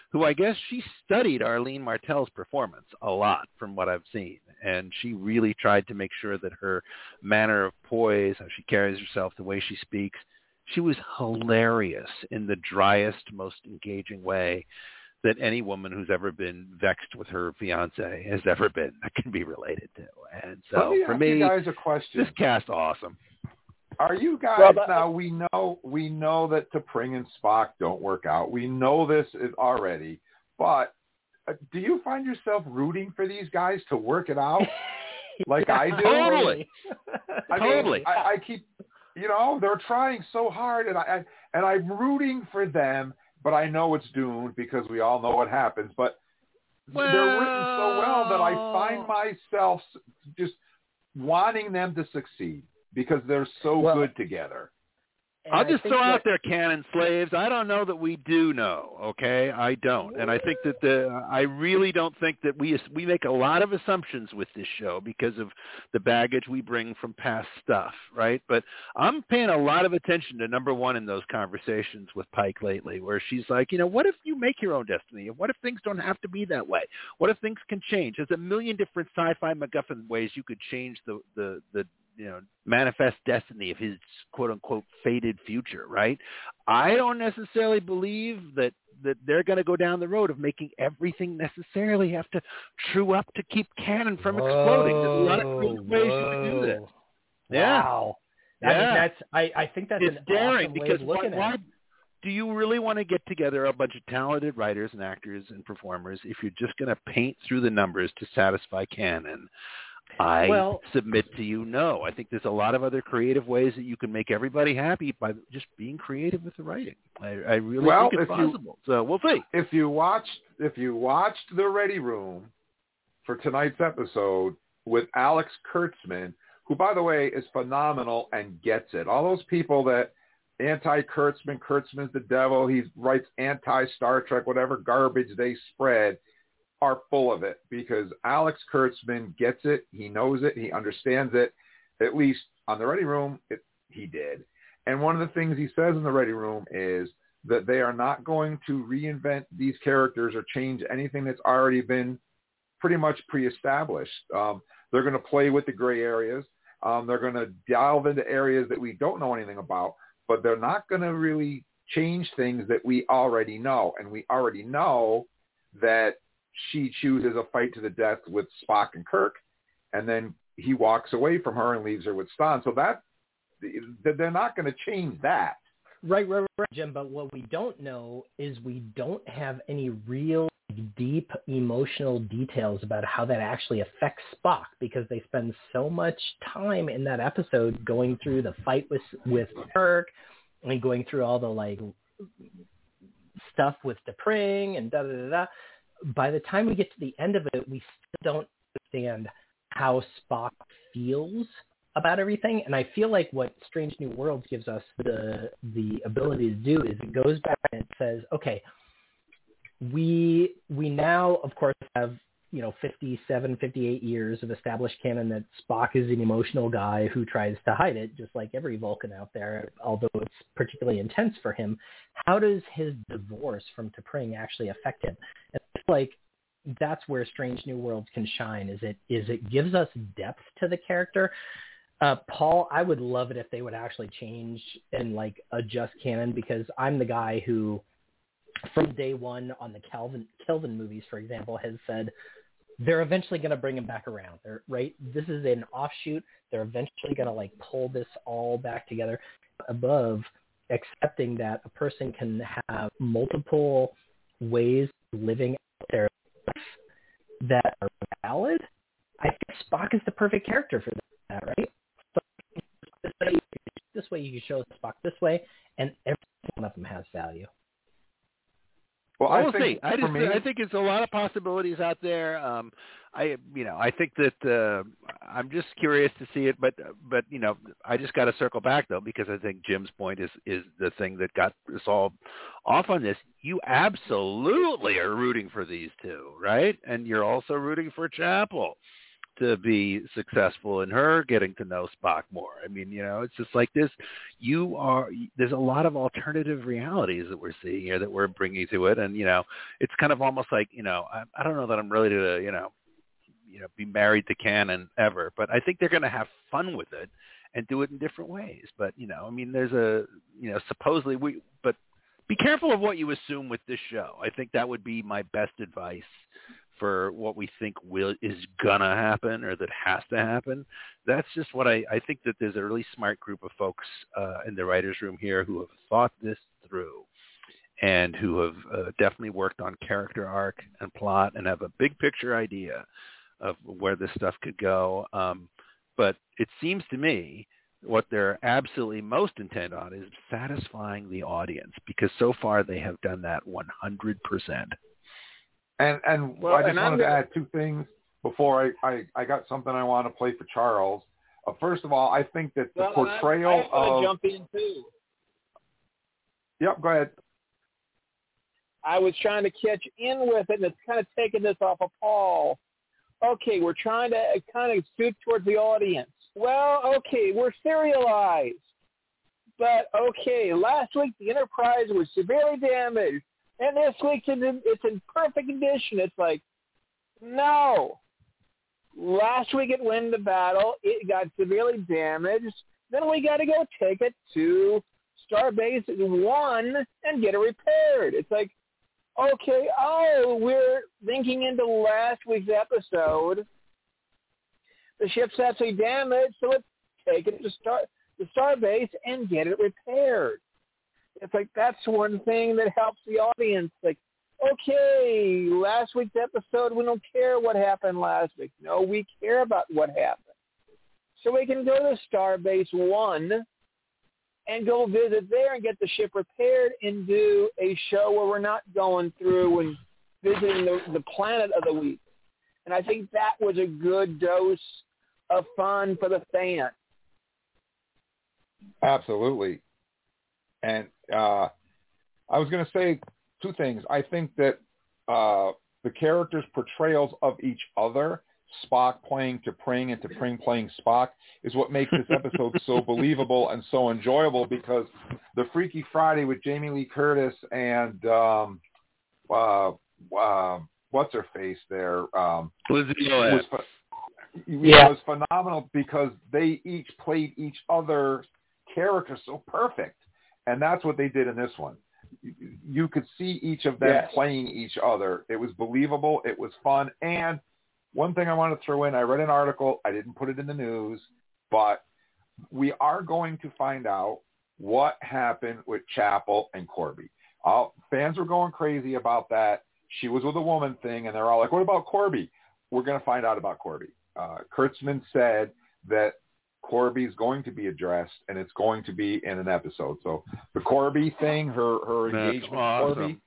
who I guess she studied Arlene Martel's performance a lot from what I've seen. And she really tried to make sure that her manner of poise, how she carries herself, the way she speaks, she was hilarious in the driest, most engaging way that any woman who's ever been vexed with her fiance has ever been that can be related to. And Let so me for ask me, you guys a question. this cast awesome. Are you guys Well, but- now? We know we know that T'Pring and Spock don't work out. We know this is already, but uh, do you find yourself rooting for these guys to work it out? like I do. Totally. I mean, Totally. I, I keep, you know, they're trying so hard, and I, I and I'm rooting for them, but I know it's doomed because we all know what happens. But they're written so well that I find myself just wanting them to succeed because they're so Well, good together. I'll just think throw that- out there, canon slaves. I don't know that we do know. Okay, I don't, and I think that the I really don't think that we we make a lot of assumptions with this show because of the baggage we bring from past stuff, right? But I'm paying a lot of attention to number one in those conversations with Pike lately, where she's like, you know, what if you make your own destiny? What if things don't have to be that way? What if things can change? There's a million different sci-fi MacGuffin ways you could change the the the you know manifest destiny of his quote unquote fated future right i don't necessarily believe that that they're going to go down the road of making everything necessarily have to true up to keep canon from exploding there's a lot of different ways you can do this Whoa. Yeah. Wow. I mean, Yeah. that's I, I think that's it's daring awesome because why, why at it. do you really want to get together a bunch of talented writers and actors and performers if you're just going to paint through the numbers to satisfy canon? I Well- submit to you, no. I think there's a lot of other creative ways that you can make everybody happy by just being creative with the writing. I, I really Well, think it's if you- possible. So we'll see. If you watched, if you watched the Ready Room for tonight's episode with Alex Kurtzman, who by the way is phenomenal and gets it. All those people that anti-Kurtzman, Kurtzman's the devil. He writes anti-Star Trek, whatever garbage they spread, are full of it because Alex Kurtzman gets it. He knows it. He understands it. At least on the Ready Room, it, he did. And one of the things he says in the Ready Room is that they are not going to reinvent these characters or change anything that's already been pretty much pre-established. Um, they're going to play with the gray areas. Um, they're going to delve into areas that we don't know anything about, but they're not going to really change things that we already know. And we already know that she chooses a fight to the death with Spock and Kirk, and then he walks away from her and leaves her with Stonn. So that they're not going to change that. Right, right, right, Jim. But what we don't know is we don't have any real deep emotional details about how that actually affects Spock because they spend so much time in that episode going through the fight with with Kirk and going through all the like stuff with T'Pring and da da da da. By the time we get to the end of it, we still don't understand how Spock feels about everything. And I feel like what Strange New Worlds gives us the the ability to do is it goes back and it says, okay, we we now of course have you know 57 58 years of established canon that spock is an emotional guy who tries to hide it just like every vulcan out there although it's particularly intense for him how does his divorce from T'Pring actually affect him and like that's where strange new worlds can shine is it is it gives us depth to the character uh, Paul, I would love it if they would actually change and like adjust canon because I'm the guy who from day one on the Calvin Kelvin movies, for example, has said they're eventually going to bring him back around. They're, right? This is an offshoot. They're eventually going to like pull this all back together. Above accepting that a person can have multiple ways of living out their life that are valid. I think Spock is the perfect character for that, right? So this way, this way you can show Spock this way, and every one of them has value. Well, I will I think see. I just me, I think it's a lot of possibilities out there. Um, I you know I think that uh, I'm just curious to see it, but but you know I just got to circle back though because I think Jim's point is is the thing that got us all off on this. You absolutely are rooting for these two, right? And you're also rooting for Chapel to be successful in her getting to know Spock more. I mean, you know, it's just like this. You are there's a lot of alternative realities that we're seeing here that we're bringing to it, and you know, it's kind of almost like you know, I, I don't know that I'm ready to you know, you know, be married to canon ever, but I think they're going to have fun with it and do it in different ways. But you know, I mean, there's a you know, supposedly we, but be careful of what you assume with this show. I think that would be my best advice for what we think will is gonna happen or that has to happen. That's just what I, I think that there's a really smart group of folks uh, in the writers' room here who have thought this through and who have uh, definitely worked on character arc and plot and have a big picture idea of where this stuff could go. Um, but it seems to me what they're absolutely most intent on is satisfying the audience because so far they have done that 100%. And and Well, I just and wanted to gonna- add two things before I, I, I got something I want to play for Charles. Uh, first of all, I think that the Well, portrayal I, I want of jump in too. Yep, go ahead. I was trying to catch in with it, and it's kind of taking this off of Paul. Okay, we're trying to uh, kind of suit towards the audience. Well, okay, we're serialized. But okay, last week the Enterprise was severely damaged, and this week it's in, perfect condition. It's like, no. Last week it won the battle. It got severely damaged. Then we got to go take it to Starbase One and get it repaired. It's like, okay, oh, we're thinking into last week's episode. The ship's actually damaged, so let's take it to Star the Starbase and get it repaired. It's like that's one thing that helps the audience. Like, okay, last week's episode, we don't care what happened last week. No, we care about what happened. So we can go to Starbase One and go visit there and get the ship repaired and do a show where we're not going through and visiting the, the planet of the week. And I think that was a good dose of fun for the fan. Absolutely. And uh, I was going to say two things. I think that uh, the characters' portrayals of each other, Spock playing T'Pring and T'Pring playing Spock, is what makes this episode so believable and so enjoyable because the Freaky Friday with Jamie Lee Curtis and um, uh, uh, what's her face there? Um, Lizzie was, Loeb. Yeah. was phenomenal because they each played each other character so perfect, and that's what they did in this one. You- You could see each of them Yes. playing each other. It was believable. It was fun. And one thing I want to throw in, I read an article. I didn't put it in the news, but we are going to find out what happened with Chapel and Korby. All, fans were going crazy about that. She was with a woman thing, and they're all like, what about Korby? We're going to find out about Korby. Uh, Kurtzman said that Korby's going to be addressed, and it's going to be in an episode. So the Korby thing, her her That's engagement with awesome.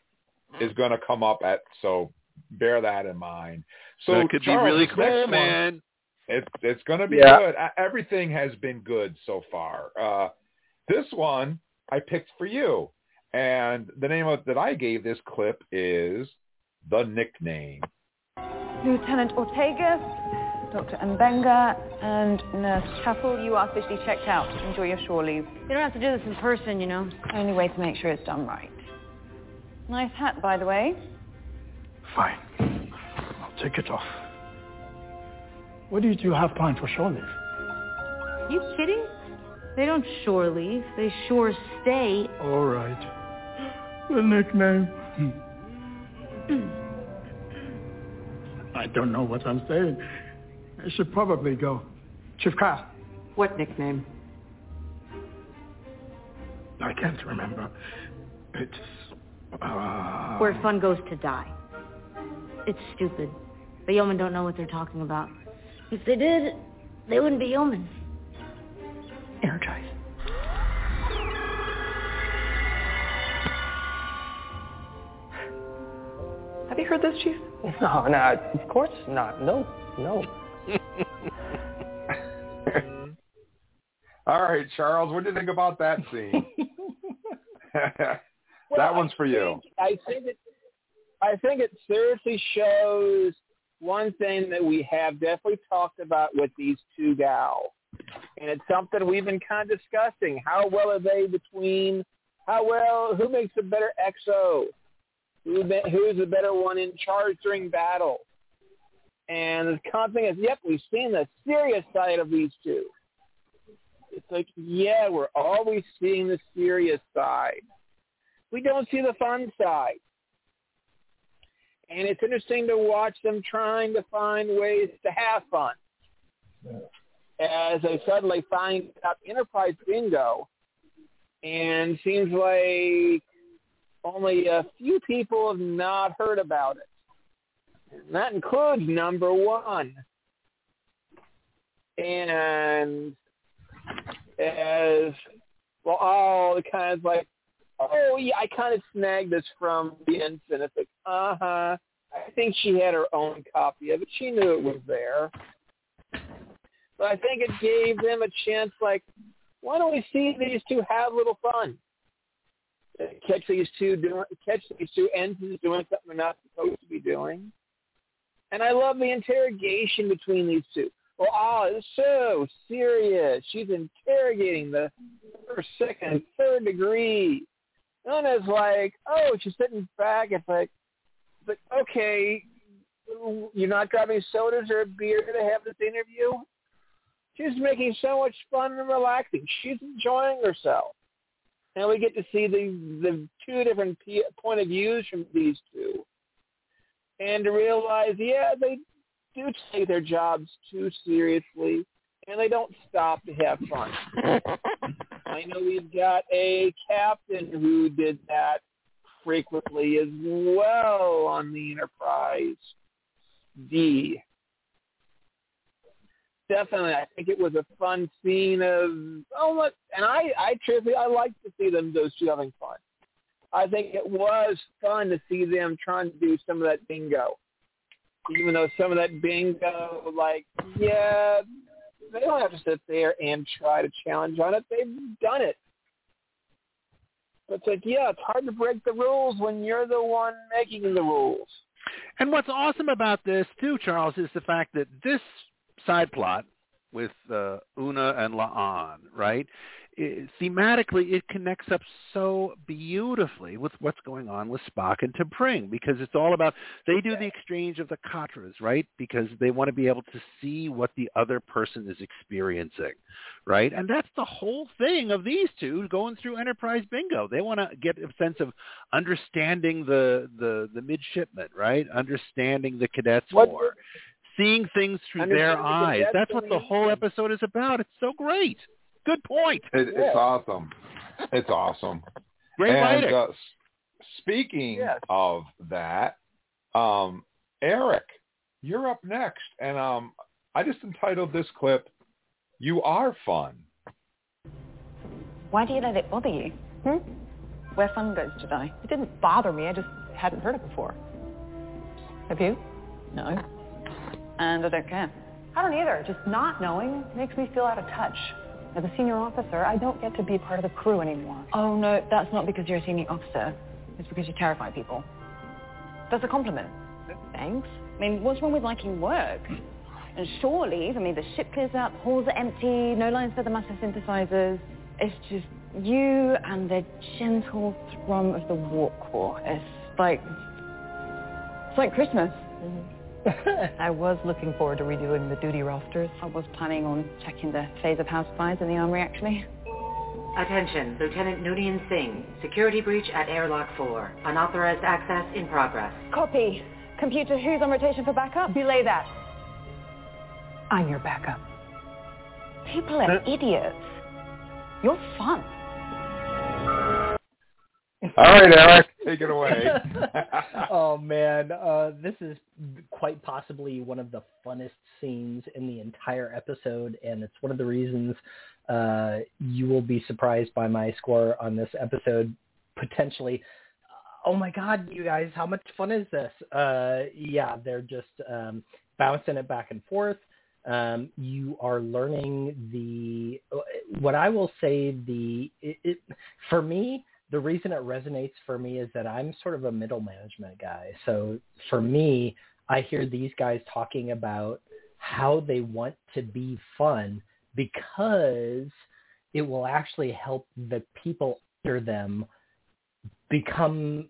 Korby, is going to come up at. So bear that in mind. So that could Charles, be really this cool, next one- man. it's it's going to be Yeah. good. Everything has been good so far. Uh, this one I picked for you, and the name of, that I gave this clip is the nickname. Lieutenant Ortega, Dr. M'Benga, and Nurse Chapel, you are officially checked out. Enjoy your shore leave. You don't have to do this in person, you know. Only way to make sure it's done right. Nice hat, by the way. Fine. I'll take it off. What did you have planned for shore leave? You kidding? They don't shore leave. They shore stay. All right. The nickname. I don't know what I'm saying. I should probably go. Chief Carl, What nickname? I can't remember. It's... Uh, Where fun goes to die. It's stupid. The yeomen don't know what they're talking about. If they did, they wouldn't be yeomen. Energize. Have you heard this, Chief? No, no, of course not. No, no. All right, Charles, what do you think about that scene? that Well, one's I for you. I think it. I think it seriously shows one thing that we have definitely talked about with these two gals, and it's something we've been kind of discussing. How well are they between? How well? Who makes a better XO? Who who's the better one in charge during battle? And the common thing is, yep, we've seen the serious side of these two. It's like, yeah, we're always seeing the serious side. We don't see the fun side. And it's interesting to watch them trying to find ways to have fun. As they suddenly find out Enterprise Bingo, and seems like only a few people have not heard about it. And that includes number one. And as well, all the kind of like, oh yeah, I kind of snagged this from the and it's like, uh huh. I think she had her own copy of it. She knew it was there. But I think it gave them a chance, like, why don't we see these two have a little fun? Catch these two doing, catch these two entities doing something they're not supposed to be doing. And I love the interrogation between these two. Well, oh, it's so serious. She's interrogating the first, second, third degree. And it's like, oh, she's sitting back. It's like, but okay, you're not grabbing sodas or a beer to have this interview. She's making so much fun and relaxing. She's enjoying herself, and we get to see the the two different p- point of views from these two, and to realize, yeah, they do take their jobs too seriously, and they don't stop to have fun. I know we've got a captain who did that frequently as well on the Enterprise D. Definitely, I think it was a fun scene of oh and I I truthfully I like to see them those two having fun. I think it was fun to see them trying to do some of that bingo, even though some of that bingo, like yeah, they don't have to sit there and try to challenge on it. They've done it. But it's like, yeah, it's hard to break the rules when you're the one making the rules. And what's awesome about this too, Charles, is the fact that this side plot with uh, Una and La'an, right? It, thematically, it connects up so beautifully with what's going on with Spock and T'Pring because it's all about they do the exchange of the katras, right? Because they want to be able to see what the other person is experiencing, right? And that's the whole thing of these two going through Enterprise Bingo. They want to get a sense of understanding the the the midshipmen, right? Understanding the cadets What- more, seeing things through their eyes. That's what the whole episode is about. It's so great. Good point. It, It's awesome. It's awesome. Great and, writing. Uh, speaking Yes. of that, um, Eric, you're up next, and um, I just entitled this clip "You Are Fun." Why do you let it bother you? Hmm? Where fun goes to die? It didn't bother me. I just hadn't heard it before. Have you? No. And I don't care. I don't either. Just not knowing makes me feel out of touch. As a senior officer, I don't get to be part of the crew anymore. Oh no, that's not because you're a senior officer. It's because you terrify people. That's a compliment. Thanks. I mean, what's wrong with liking work? And surely, I mean, the ship clears up, halls are empty, no lines for the master synthesizers. It's just you and the gentle thrum of the warp core. It's like, it's like Christmas. Mm-hmm. I was looking forward to redoing the duty rosters. I was planning on checking the phase of house fires in the armory, actually. Attention, Lieutenant Noonien Singh. Security breach at airlock 4. Unauthorized access in progress. Copy. Computer, who's on rotation for backup? Belay that. I'm your backup. People are idiots. You're fun. All right, Eric, take it away. oh man, uh, this is quite possibly one of the funnest scenes in the entire episode, and it's one of the reasons uh, you will be surprised by my score on this episode. Potentially, oh my god, you guys, how much fun is this? Uh, yeah, they're just um, bouncing it back and forth. Um, you are learning the what I will say the it, it for me the reason it resonates for me is that I'm sort of a middle management guy. So for me, I hear these guys talking about how they want to be fun because it will actually help the people under them become,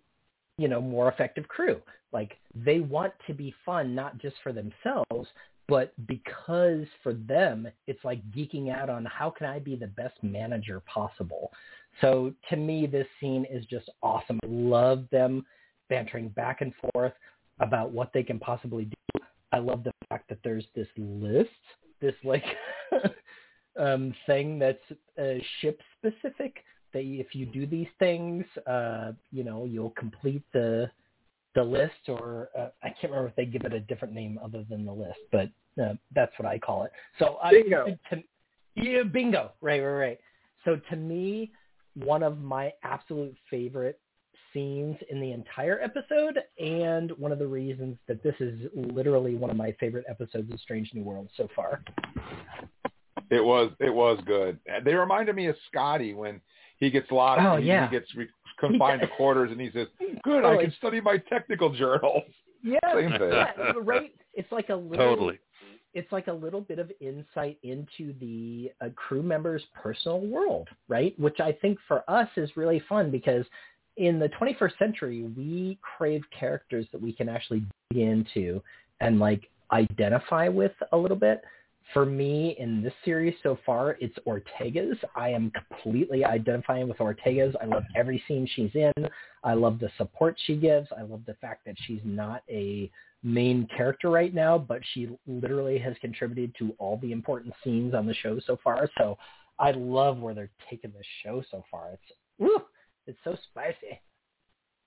you know, more effective crew. Like they want to be fun not just for themselves, but because for them it's like geeking out on how can I be the best manager possible. So to me, this scene is just awesome. I love them bantering back and forth about what they can possibly do. I love the fact that there's this list, this like um, thing that's uh, ship specific. That if you do these things, uh, you know, you'll complete the the list, or uh, I can't remember if they give it a different name other than the list, but uh, that's what I call it. So Bingo. I, to, yeah, bingo. Right, right, right. So to me, one of my absolute favorite scenes in the entire episode, and one of the reasons that this is literally one of my favorite episodes of Strange New Worlds so far. It was it was good. They reminded me of Scotty when he gets locked. Oh, and yeah. He gets re- confined to quarters, and he says, "Good, I can study my technical journals." Yeah, Same thing. yeah, right. It's like a little, Totally. It's like a little bit of insight into the uh, crew member's personal world, right? Which I think for us is really fun because in the 21st century, we crave characters that we can actually dig into and like identify with a little bit. For me, in this series so far, it's Ortega's. I am completely identifying with Ortega's. I love every scene she's in. I love the support she gives. I love the fact that she's not a main character right now, but she literally has contributed to all the important scenes on the show so far. So I love where they're taking this show so far. It's woo, it's so spicy.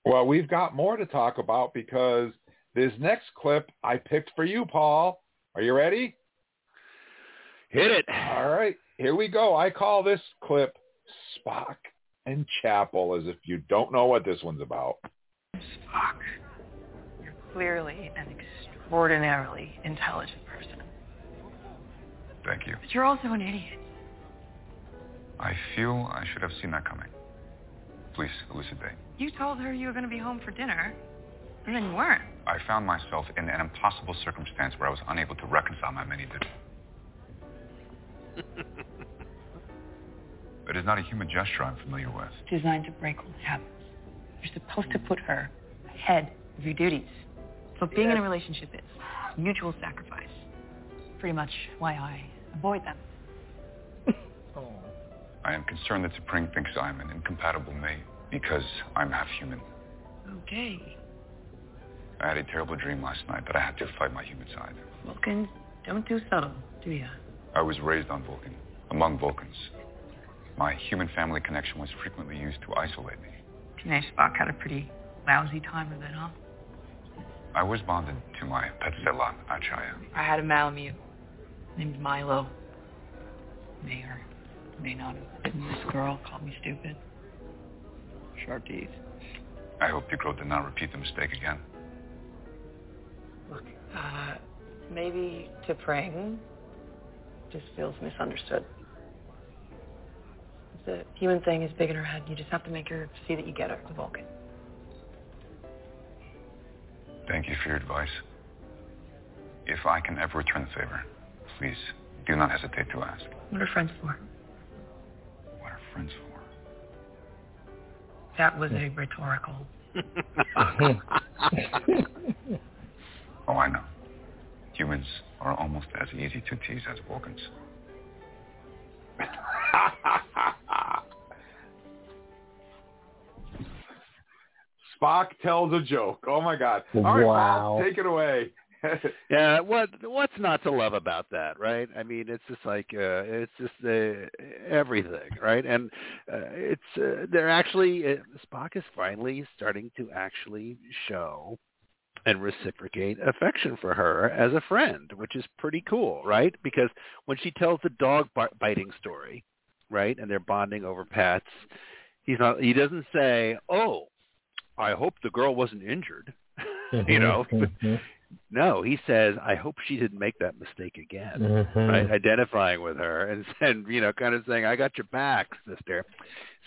Well, we've got more to talk about because this next clip I picked for you, Paul. Are you ready? Hit it. All right, here we go. I call this clip Spock and Chapel, as if you don't know what this one's about. Spock, you're clearly an extraordinarily intelligent person. Thank you. But you're also an idiot. I feel I should have seen that coming. Please elucidate. You told her you were going to be home for dinner, and then you weren't. I found myself in an impossible circumstance where I was unable to reconcile my many duties. it is not a human gesture I'm familiar with. Designed to break old habits. You're supposed to put her ahead of your duties. So being in a relationship is mutual sacrifice. Pretty much why I avoid them. oh. I am concerned that T'Pring thinks I'm an incompatible mate because I'm half human. Okay. I had a terrible dream last night that I had to fight my human side. Vulcans don't do subtle, do ya? I was raised on Vulcan, among Vulcans. My human family connection was frequently used to isolate me. Teenage Spock had a pretty lousy time of it, huh? I was bonded to my pet sehlat, I-Chaya. I had a Malamute named Milo. May or may not have been this girl called me stupid. Sharp teeth. I hope the girl did not repeat the mistake again. Look, uh, maybe T'Pring just feels misunderstood. The human thing is big in her head. You just have to make her see that you get her, the Vulcan. Thank you for your advice. If I can ever return the favor, please do not hesitate to ask. What are friends for? What are friends for? That was a rhetorical. Oh, I know. Humans are almost as easy to tease as Vulcans. Spock tells a joke. Oh my God! All right, Paul, Wow. take it away. Yeah, what what's not to love about that, right? I mean, it's just like uh, it's just uh, everything, right? And uh, it's uh, they're actually uh, Spock is finally starting to actually show and reciprocate affection for her as a friend, which is pretty cool, right? Because when she tells the dog bi- biting story, right, and they're bonding over pets, he's not. He doesn't say, "Oh, I hope the girl wasn't injured," you know. No, he says, I hope she didn't make that mistake again. Mhm. Right? Identifying with her and and you know, kind of saying, I got your back, sister.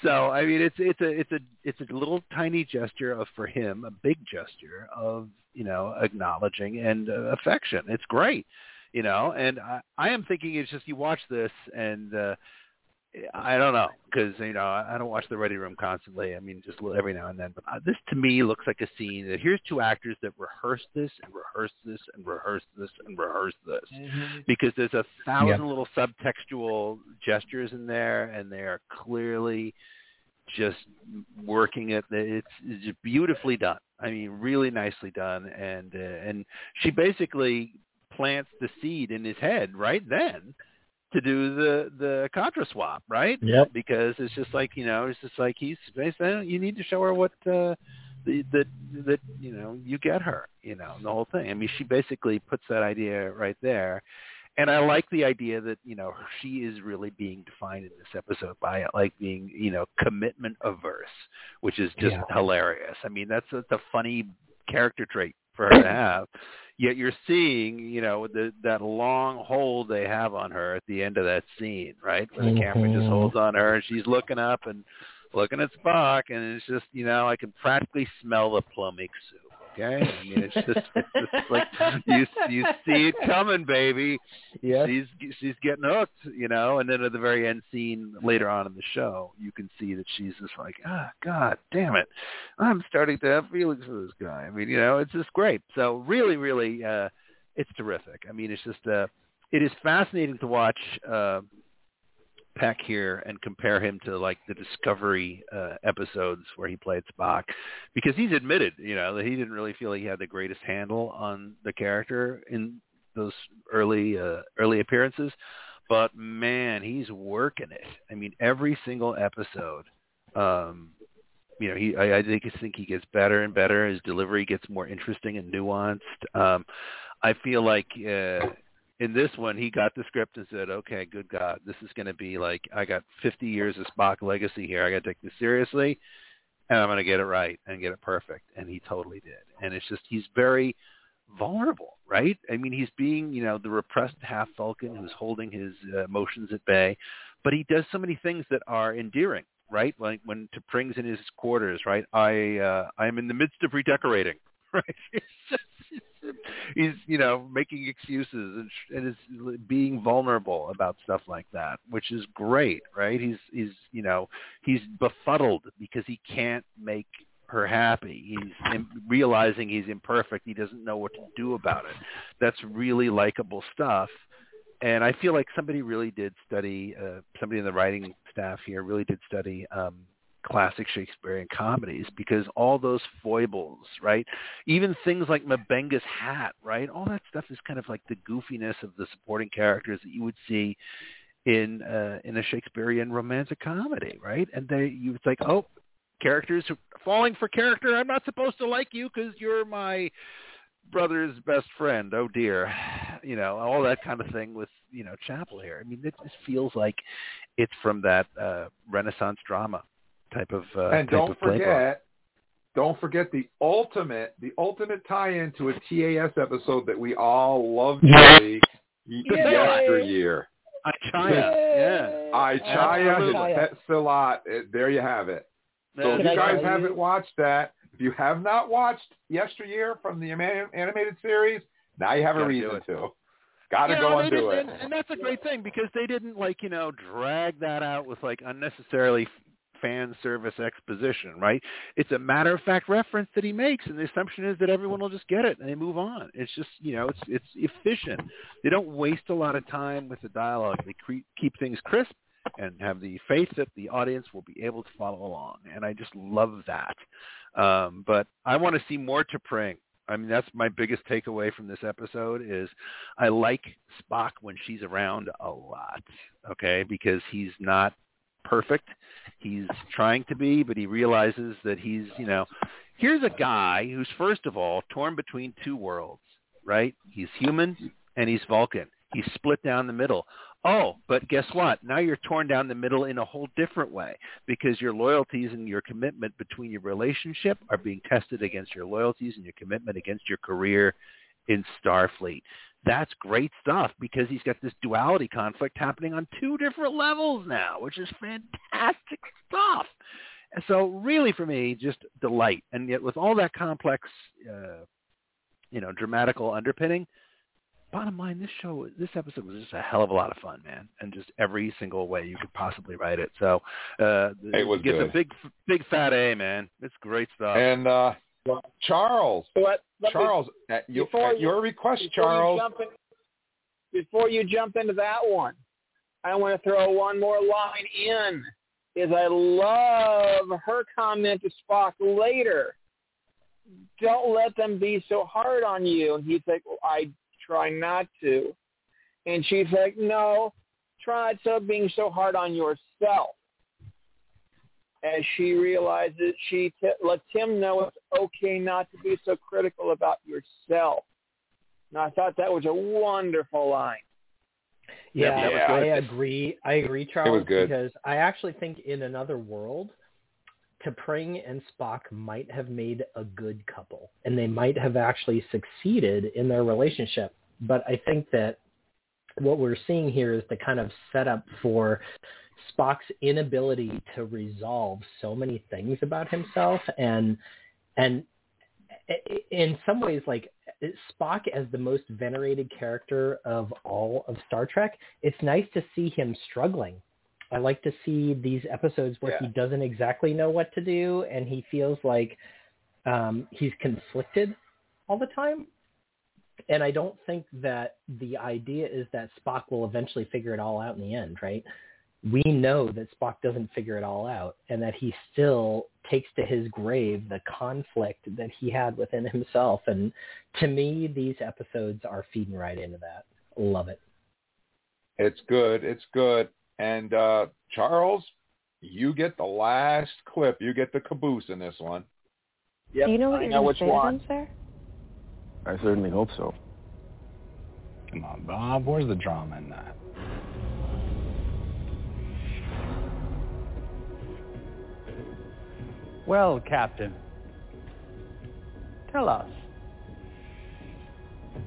So I mean it's it's a it's a it's a little tiny gesture of for him, a big gesture of, you know, acknowledging and uh, affection. It's great. You know, and I, I am thinking it's just you watch this and uh I don't know because you know I I don't watch the Ready Room constantly. I mean, just every now and then. But uh, this to me looks like a scene that here's two actors that rehearse this and rehearse this and rehearse this and rehearse this because there's a thousand Yeah. little subtextual gestures in there, and they are clearly just working it. It's, it's just beautifully done. I mean, really nicely done, and uh, and she basically plants the seed in his head right then to do the the contra swap, right? Yep. Because it's just like you know, it's just like he's you need to show her what uh, the, that that you know you get her, you know, the whole thing. I mean, she basically puts that idea right there, and I like the idea that you know she is really being defined in this episode by it, like being you know commitment averse, which is just Yeah. hilarious. I mean, that's that's a funny character trait for her to have. Yet you're seeing, you know, the, that long hold they have on her at the end of that scene, right? Where the camera just Mhm. holds on her and she's looking up and looking at Spock, and it's just, you know, I can practically smell the plomeek soup. Okay, I mean, it's just, it's just like you you see it coming, baby. Yeah, She's she's getting hooked, you know. And then at the very end scene later on in the show, you can see that she's just like, ah, God damn it, I'm starting to have feelings for this guy. I mean, you know, it's just great. So really, really, uh, it's terrific. I mean, it's just uh, it is fascinating to watch. Uh, Peck here and compare him to like the Discovery uh, episodes where he played Spock, because he's admitted, you know, that he didn't really feel he had the greatest handle on the character in those early uh, early appearances. But man, he's working it. I mean, every single episode, um, you know, he I, I think I think he gets better and better. His delivery gets more interesting and nuanced. Um, I feel like uh, in this one, he got the script and said, "Okay, good God, this is going to be like I got 50 years of Spock legacy here. I got to take this seriously, and I'm going to get it right and get it perfect." And he totally did. And it's just he's very vulnerable, right? I mean, he's being, you know, the repressed half Vulcan who's holding his uh, emotions at bay, but he does so many things that are endearing, right? Like when T'Pring's in his quarters, right? I uh, I'm in the midst of redecorating, right? It's just, he's, you know, making excuses and, and is being vulnerable about stuff like that, which is great, right? He's he's, you know, he's befuddled because he can't make her happy. He's realizing he's imperfect. He doesn't know what to do about it. That's really likable stuff. And I feel like somebody really did study, uh, somebody in the writing staff here really did study um, classic Shakespearean comedies because all those foibles, right? Even things like M'Benga's hat, right? All that stuff is kind of like the goofiness of the supporting characters that you would see in uh, in a Shakespearean romantic comedy, right? And they, you it's like, oh, characters falling for character. I'm not supposed to like you because you're my brother's best friend. Oh dear, you know all that kind of thing with you know Chapel here. I mean, it just feels like it's from that uh, Renaissance drama type of uh, and type don't of playbook. forget, don't forget the ultimate, the ultimate tie-in to a TAS episode that we all love Yeah. dearly, yesteryear. I Chaya, yeah. I his pet sehlat. There you have it. So if you guys haven't watched that, if you have not watched Yesteryear from the animated series, now you have a reason to. Got to You go and do it. And, and that's a great thing because they didn't like you know drag that out with like unnecessarily f- fan service exposition, right? It's a matter of fact reference that he makes, and the assumption is that everyone will just get it and they move on. It's just you know it's it's efficient. They don't waste a lot of time with the dialogue. They cre- keep things crisp and have the faith that the audience will be able to follow along. And I just love that. Um, but I want to see more T'Pring. I mean, that's my biggest takeaway from this episode is I like Spock when she's around a lot, okay, because he's not perfect. He's trying to be, but he realizes that he's, you know, here's a guy who's first of all torn between two worlds, right? He's human and he's Vulcan. He's split down the middle. Oh, but guess what? Now you're torn down the middle in a whole different way because your loyalties and your commitment between your relationship are being tested against your loyalties and your commitment against your career in Starfleet. That's great stuff because he's got this duality conflict happening on two different levels now, which is fantastic stuff. And so really for me, just delight. And yet with all that complex, uh, you know, dramatical underpinning, bottom line, this show, this episode was just a hell of a lot of fun, man, and just every single way you could possibly write it. So uh, It was gets good. a big, big fat A, man. It's great stuff. And uh, Charles, Let- let me- Charles, at, your, before at your request, before Charles. jump in- before you jump into that one, I want to throw one more line in. Is I love her comment to Spock later. Don't let them be so hard on you. And he's like, well, I try not to. And she's like, no, try not being so hard on yourself. As she realizes she t- lets him know it's okay not to be so critical about yourself. And I thought that was a wonderful line. Yeah, Yeah. I agree. I agree, Charles, good. because I actually think in another world, T'Pring and Spock might have made a good couple, and they might have actually succeeded in their relationship. But I think that what we're seeing here is the kind of setup for Spock's inability to resolve so many things about himself, and and in some ways, like Spock as the most venerated character of all of Star Trek, it's nice to see him struggling. I like to see these episodes where he doesn't exactly know what to do and he feels like um, he's conflicted all the time. And I don't think that the idea is that Spock will eventually figure it all out in the end, right? We know that Spock doesn't figure it all out and that he still takes to his grave the conflict that he had within himself. And to me, these episodes are feeding right into that. Love it. It's good. It's good. And uh, Charles, you get the last clip. You get the caboose in this one. Yep, Do you know what I you're know going which to say to one. them, sir? I certainly hope so. Come on, Bob. Where's the drama in that? Well, Captain, tell us,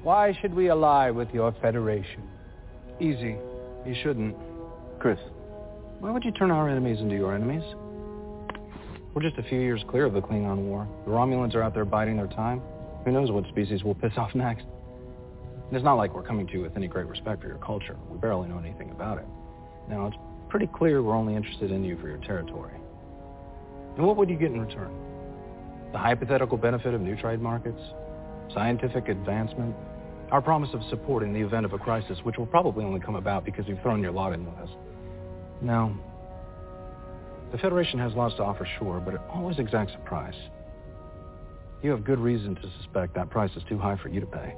why should we ally with your Federation? Easy. You shouldn't. Chris, why would you turn our enemies into your enemies? We're just a few years clear of the Klingon War. The Romulans are out there biding their time. Who knows what species will piss off next? And it's not like we're coming to you with any great respect for your culture. We barely know anything about it. Now, it's pretty clear we're only interested in you for your territory. And what would you get in return? The hypothetical benefit of new trade markets? Scientific advancement? Our promise of support in the event of a crisis, which will probably only come about because you've thrown your lot in with us. Now, the Federation has lots to offer, sure, but it always exacts a price. You have good reason to suspect that price is too high for you to pay.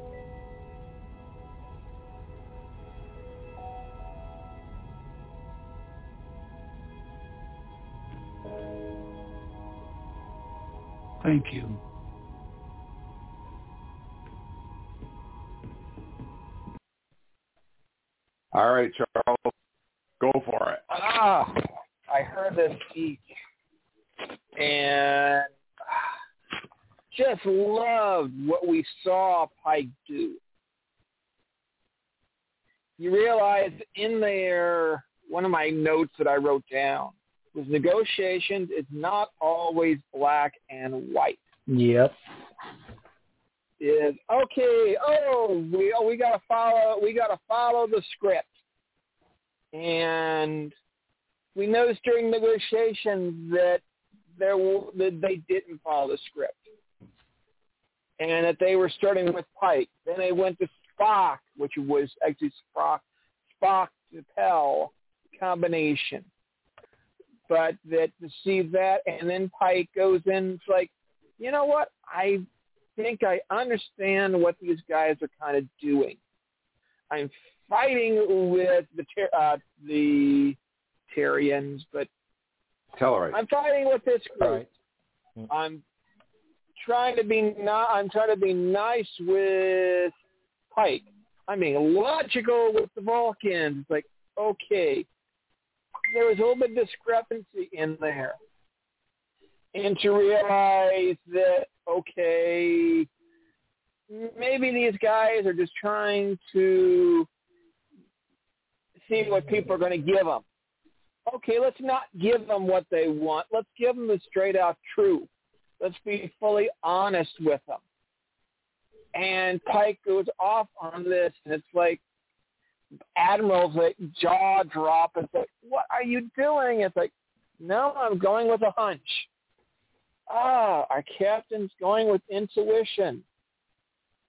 Thank you. All right, Charles, go for it. Ah, I heard this speech and just loved what we saw Pike do. You realize in there, one of my notes that I wrote down was negotiations is not always black and white. Yep. Is okay. Oh, we oh we gotta follow. We gotta follow the script, and we noticed during negotiations that there that they didn't follow the script, and that they were starting with Pike. Then they went to Spock, which was actually Spock Spock to Pell combination. But that to see that, and then Pike goes in, it's like, you know what? I think I understand what these guys are kind of doing. I'm fighting with the Ter- uh, the Terrians, but Telluride. I'm fighting with this group. I'm trying to be not. I'm trying to be nice with Pike. I'm being logical with the Vulcans. It's like, okay, there was a little bit of discrepancy in there. And to realize that, okay, maybe these guys are just trying to see what people are going to give them. Okay, let's not give them what they want. Let's give them the straight out truth. Let's be fully honest with them. And Pike goes off on this, and it's like Admiral's like jaw drop. It's like, what are you doing? It's like, no, I'm going with a hunch. Ah, our captain's going with intuition.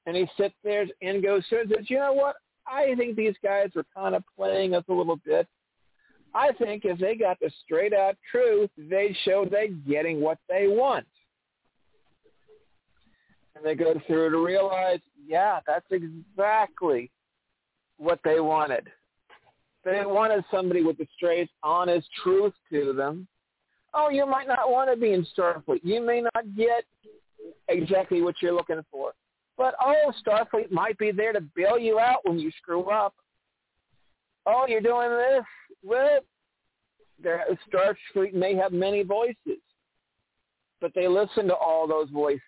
And he sits there and goes through and says, you know what? I think these guys are kind of playing us a little bit. I think if they got the straight out truth, they'd show they're getting what they want. And they go through to realize, yeah, that's exactly what they wanted. They wanted somebody with the straight, honest truth to them. oh, you might not want to be in Starfleet. You may not get exactly what you're looking for. But oh, Starfleet might be there to bail you out when you screw up. Oh, you're doing this. Well, there, Starfleet may have many voices, but they listen to all those voices.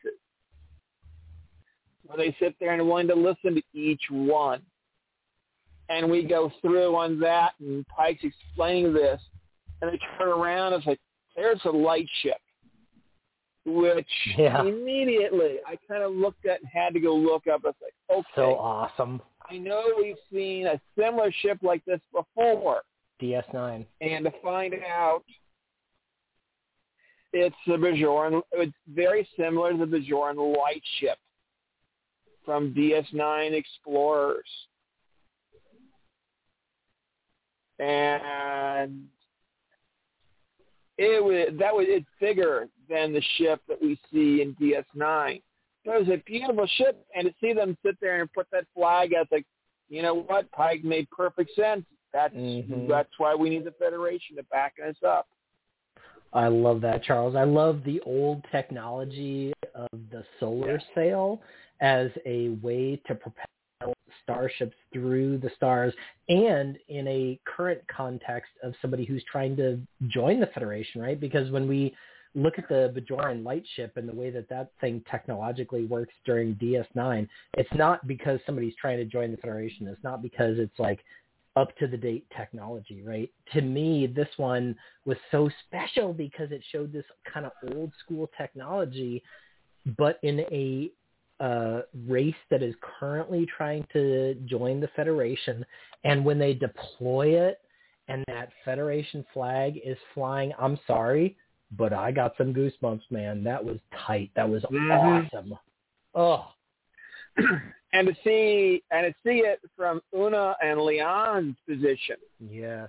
Where they sit there and willing to listen to each one. And we go through on that, and Pike's explaining this, and they turn around and say, "There's a light ship." which Yeah. immediately I kind of looked at and had to go look up. I was like, okay, So awesome. I know we've seen a similar ship like this before, DS9. and to find out it's the Bajoran, it's very similar to the Bajoran light ship from DS9 Explorers. And it was that was it's bigger than the ship that we see in DS9. But it was a beautiful ship, and to see them sit there and put that flag out, like, you know what, Pike made perfect sense. That's Mhm. that's why we need the Federation to back us up. I love that, Charles. I love the old technology of the solar sail as a way to propel starships through the stars and in a current context of somebody who's trying to join the Federation, right? Because when we look at the Bajoran lightship and the way that that thing technologically works during DS9, it's not because somebody's trying to join the Federation. It's not because it's like up to the date technology, right? To me, this one was so special because it showed this kind of old school technology, but in a uh, race that is currently trying to join the Federation. And when they deploy it and that Federation flag is flying, I'm sorry, but I got some goosebumps, man. That was tight. That was Mhm. awesome. Oh, and to see and to see it from Una and La'an's position. yes.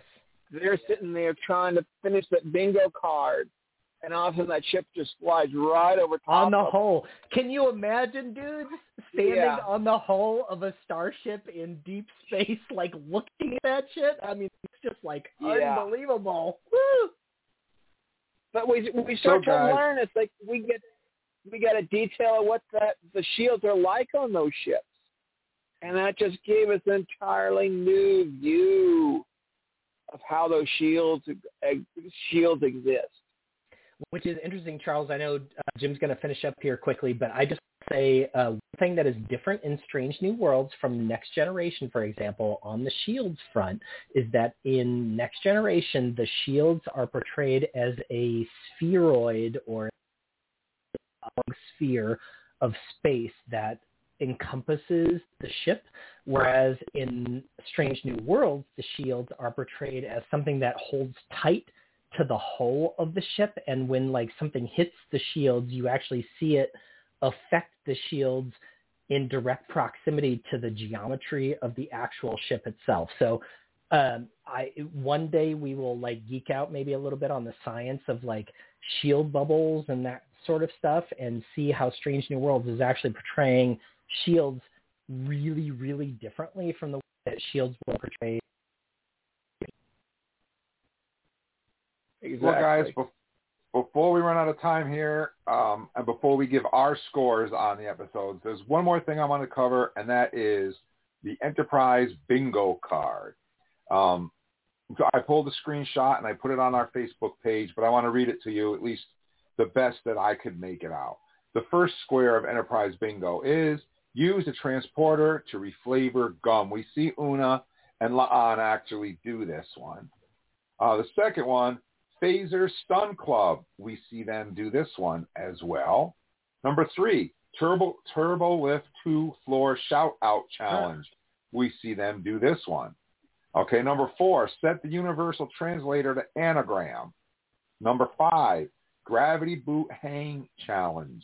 They're sitting there trying to finish that bingo card, and all of a sudden that ship just flies right over top On the of hull. Can you imagine, dudes, standing Yeah. on the hull of a starship in deep space, like looking at that shit? I mean, it's just like Yeah. unbelievable. Woo! But we we start to guys- learn. It's like we get we got a detail of what that the shields are like on those ships, and that just gave us an entirely new view of how those shields eh, shields exist. Which is interesting, Charles. I know uh, Jim's going to finish up here quickly, but I just say uh, one thing that is different in Strange New Worlds from Next Generation, for example, on the shields front, is that in Next Generation, the shields are portrayed as a spheroid or sphere of space that encompasses the ship, whereas in Strange New Worlds, the shields are portrayed as something that holds tight to the hull of the ship and when like something hits the shields you actually see it affect the shields in direct proximity to the geometry of the actual ship itself. So um i one day we will like geek out maybe a little bit on the science of like shield bubbles and that sort of stuff and see how strange new worlds is actually portraying shields really really differently from the way that shields were portrayed Well, guys, bef- before we run out of time here, um, and before we give our scores on the episodes, there's one more thing I want to cover, and that is the Enterprise Bingo card. Um, so I pulled a screenshot and I put it on our Facebook page, but I want to read it to you, at least the best that I could make it out. The first square of Enterprise Bingo is use a transporter to reflavor gum. We see Una and La'an actually do this one. Uh, the second one, Phaser Stun Club. We see them do this one as well. Number three, Turbo Turbo Lift 2 Floor Shout Out Challenge. We see them do this one. Okay, number four, set the universal translator to anagram. Number five, Gravity Boot Hang Challenge.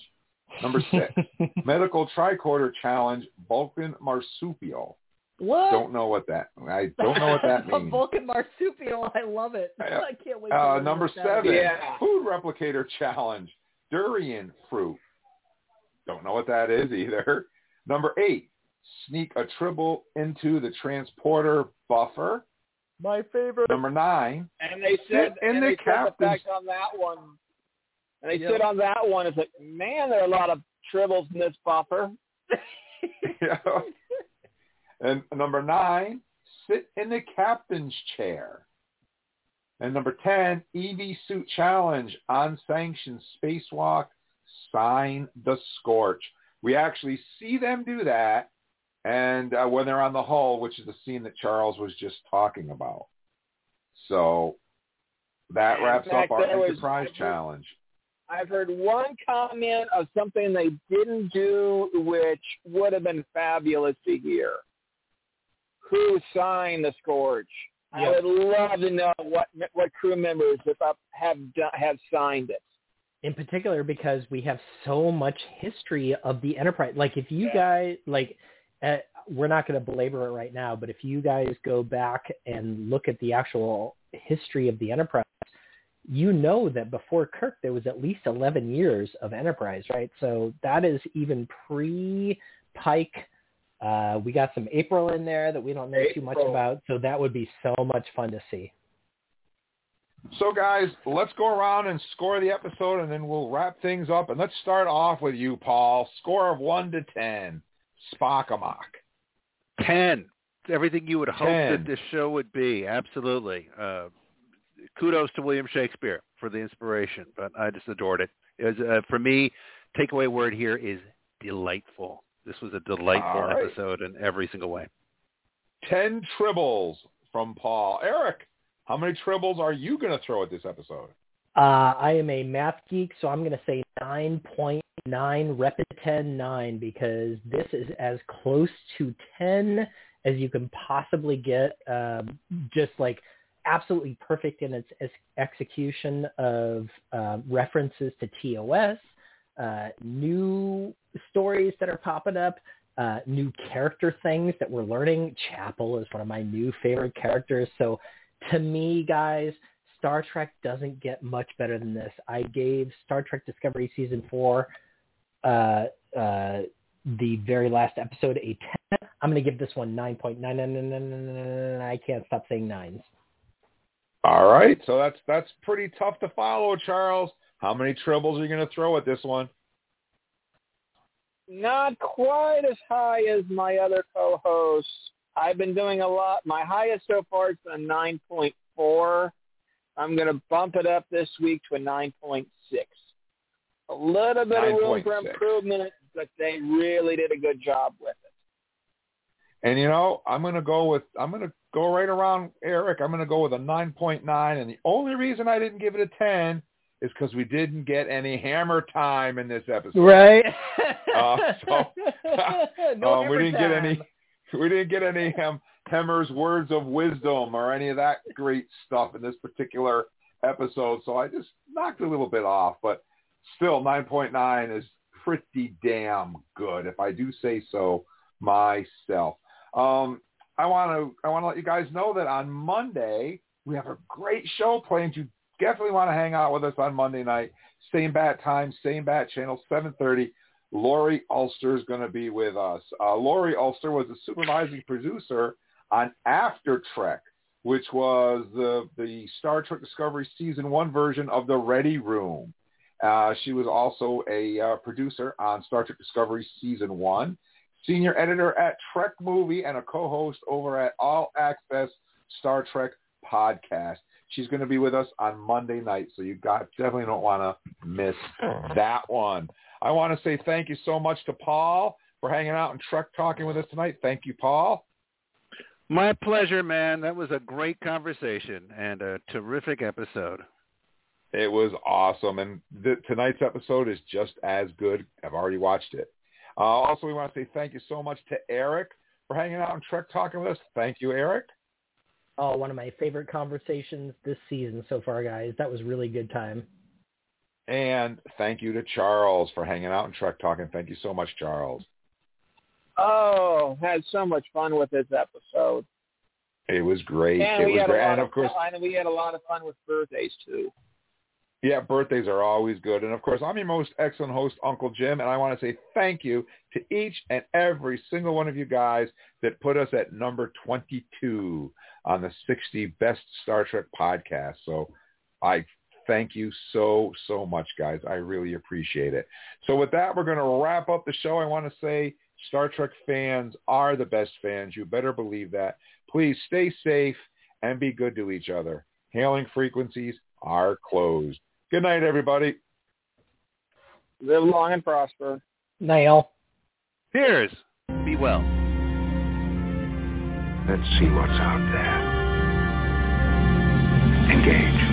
Number six, Medical Tricorder Challenge, Vulcan Marsupial. What? Don't know what that. I don't know what that A means. Vulcan marsupial. I love it. I can't wait. Uh, learn number seven, is. Food Replicator Challenge, Durian Fruit. Don't know what that is either. Number eight, sneak a tribble into the transporter buffer. My favorite. Number nine. And they said, in and the they said the on that one, and they Yep. said on that one, it's like, man, there are a lot of tribbles in this buffer. Yeah. And number nine, sit in the captain's chair. And number 10, EV Suit Challenge, on unsanctioned spacewalk, sign the scorch. We actually see them do that and uh, when they're on the hull, which is the scene that Charles was just talking about. So that wraps fact, up our there was- Enterprise Challenge. I've heard one comment of something they didn't do, which would have been fabulous to hear. Who signed the Scourge? I would love to know what what crew members have have done, have signed it. in particular because we have so much history of the enterprise like if you guys like uh, we're not going to belabor it right now but if you guys go back and look at the actual history of the enterprise you know that before kirk there was at least 11 years of enterprise right so that is even pre pike uh, we got some april in there that we don't know too much about so that would be so much fun to see So guys, let's go around and score the episode and then we'll wrap things up. And let's start off with you, Paul. Score of 1 to 10. Spock Amok. 10. It's everything you would hope 10. that this show would be. Absolutely. Uh, kudos to William Shakespeare for the inspiration, but I just adored it. it was, uh, for me, takeaway word here is delightful. This was a delightful All right. episode in every single way. 10 tribbles from Paul. Eric, how many tribbles are you going to throw at this episode? Uh, I am a math geek, so I'm going to say 9.9, Repiten 9, because this is as close to 10 as you can possibly get. Um, just like absolutely perfect in its ex- execution of uh, references to TOS, uh, new stories that are popping up, uh, new character things that we're learning. Chapel is one of my new favorite characters. So to me, guys, Star Trek doesn't get much better than this. I gave Star Trek Discovery season four, uh, uh, the very last episode, a ten. I'm going to give this one nine point nine nine nine nine nine nine. I can't stop saying nines. All right. So that's that's pretty tough to follow, Charles. How many tribbles are you going to throw at this one? Not quite as high as my other co-hosts. I've been doing a lot. My highest so far is a 9.4. I'm going to bump it up this week to a 9.6. A little bit of room for improvement, but they really did a good job with it. And you know, I'm going to go with I'm going to go right around Eric. I'm going to go with a 9.9 and the only reason I didn't give it a 10 is cuz we didn't get any hammer time in this episode. Right. Uh, so no um, we didn't get any we didn't get any Hem, Hemmer's words of wisdom or any of that great stuff in this particular episode. So I just knocked a little bit off, but still 9.9 is pretty damn good if I do say so myself. Um, I want to I want to let you guys know that on Monday we have a great show planned. You definitely want to hang out with us on Monday night. Same bat time, same bat channel, 7:30. Laurie Ulster is going to be with us. Uh, Laurie Ulster was the supervising producer on After Trek, which was the the Star Trek Discovery season one version of the Ready Room. Uh, she was also a uh, producer on Star Trek Discovery season one, senior editor at Trek Movie, and a co-host over at All Access Star Trek podcast. She's going to be with us on Monday night, so you got definitely don't want to miss that one. I want to say thank you so much to Paul for hanging out and truck talking with us tonight. Thank you, Paul. My pleasure, man. That was a great conversation and a terrific episode. It was awesome, and th- tonight's episode is just as good. I've already watched it. Uh, also, we want to say thank you so much to Eric for hanging out and truck talking with us. Thank you, Eric. Oh, one of my favorite conversations this season so far, guys. That was really good time. And thank you to Charles for hanging out and truck talking. Thank you so much, Charles. Oh, had so much fun with this episode. It was great. And it was great. And of course, and we had a lot of fun with birthdays too. Yeah, birthdays are always good. And of course, I'm your most excellent host, Uncle Jim, and I want to say thank you to each and every single one of you guys that put us at number 22 on the 60 best Star Trek podcast. So I thank you so, so much, guys. I really appreciate it. So with that, we're going to wrap up the show. I want to say Star Trek fans are the best fans. You better believe that. Please stay safe and be good to each other. Hailing frequencies are closed. Good night, everybody. Live long and prosper. Nail. Cheers. Be well. Let's see what's out there. Engage.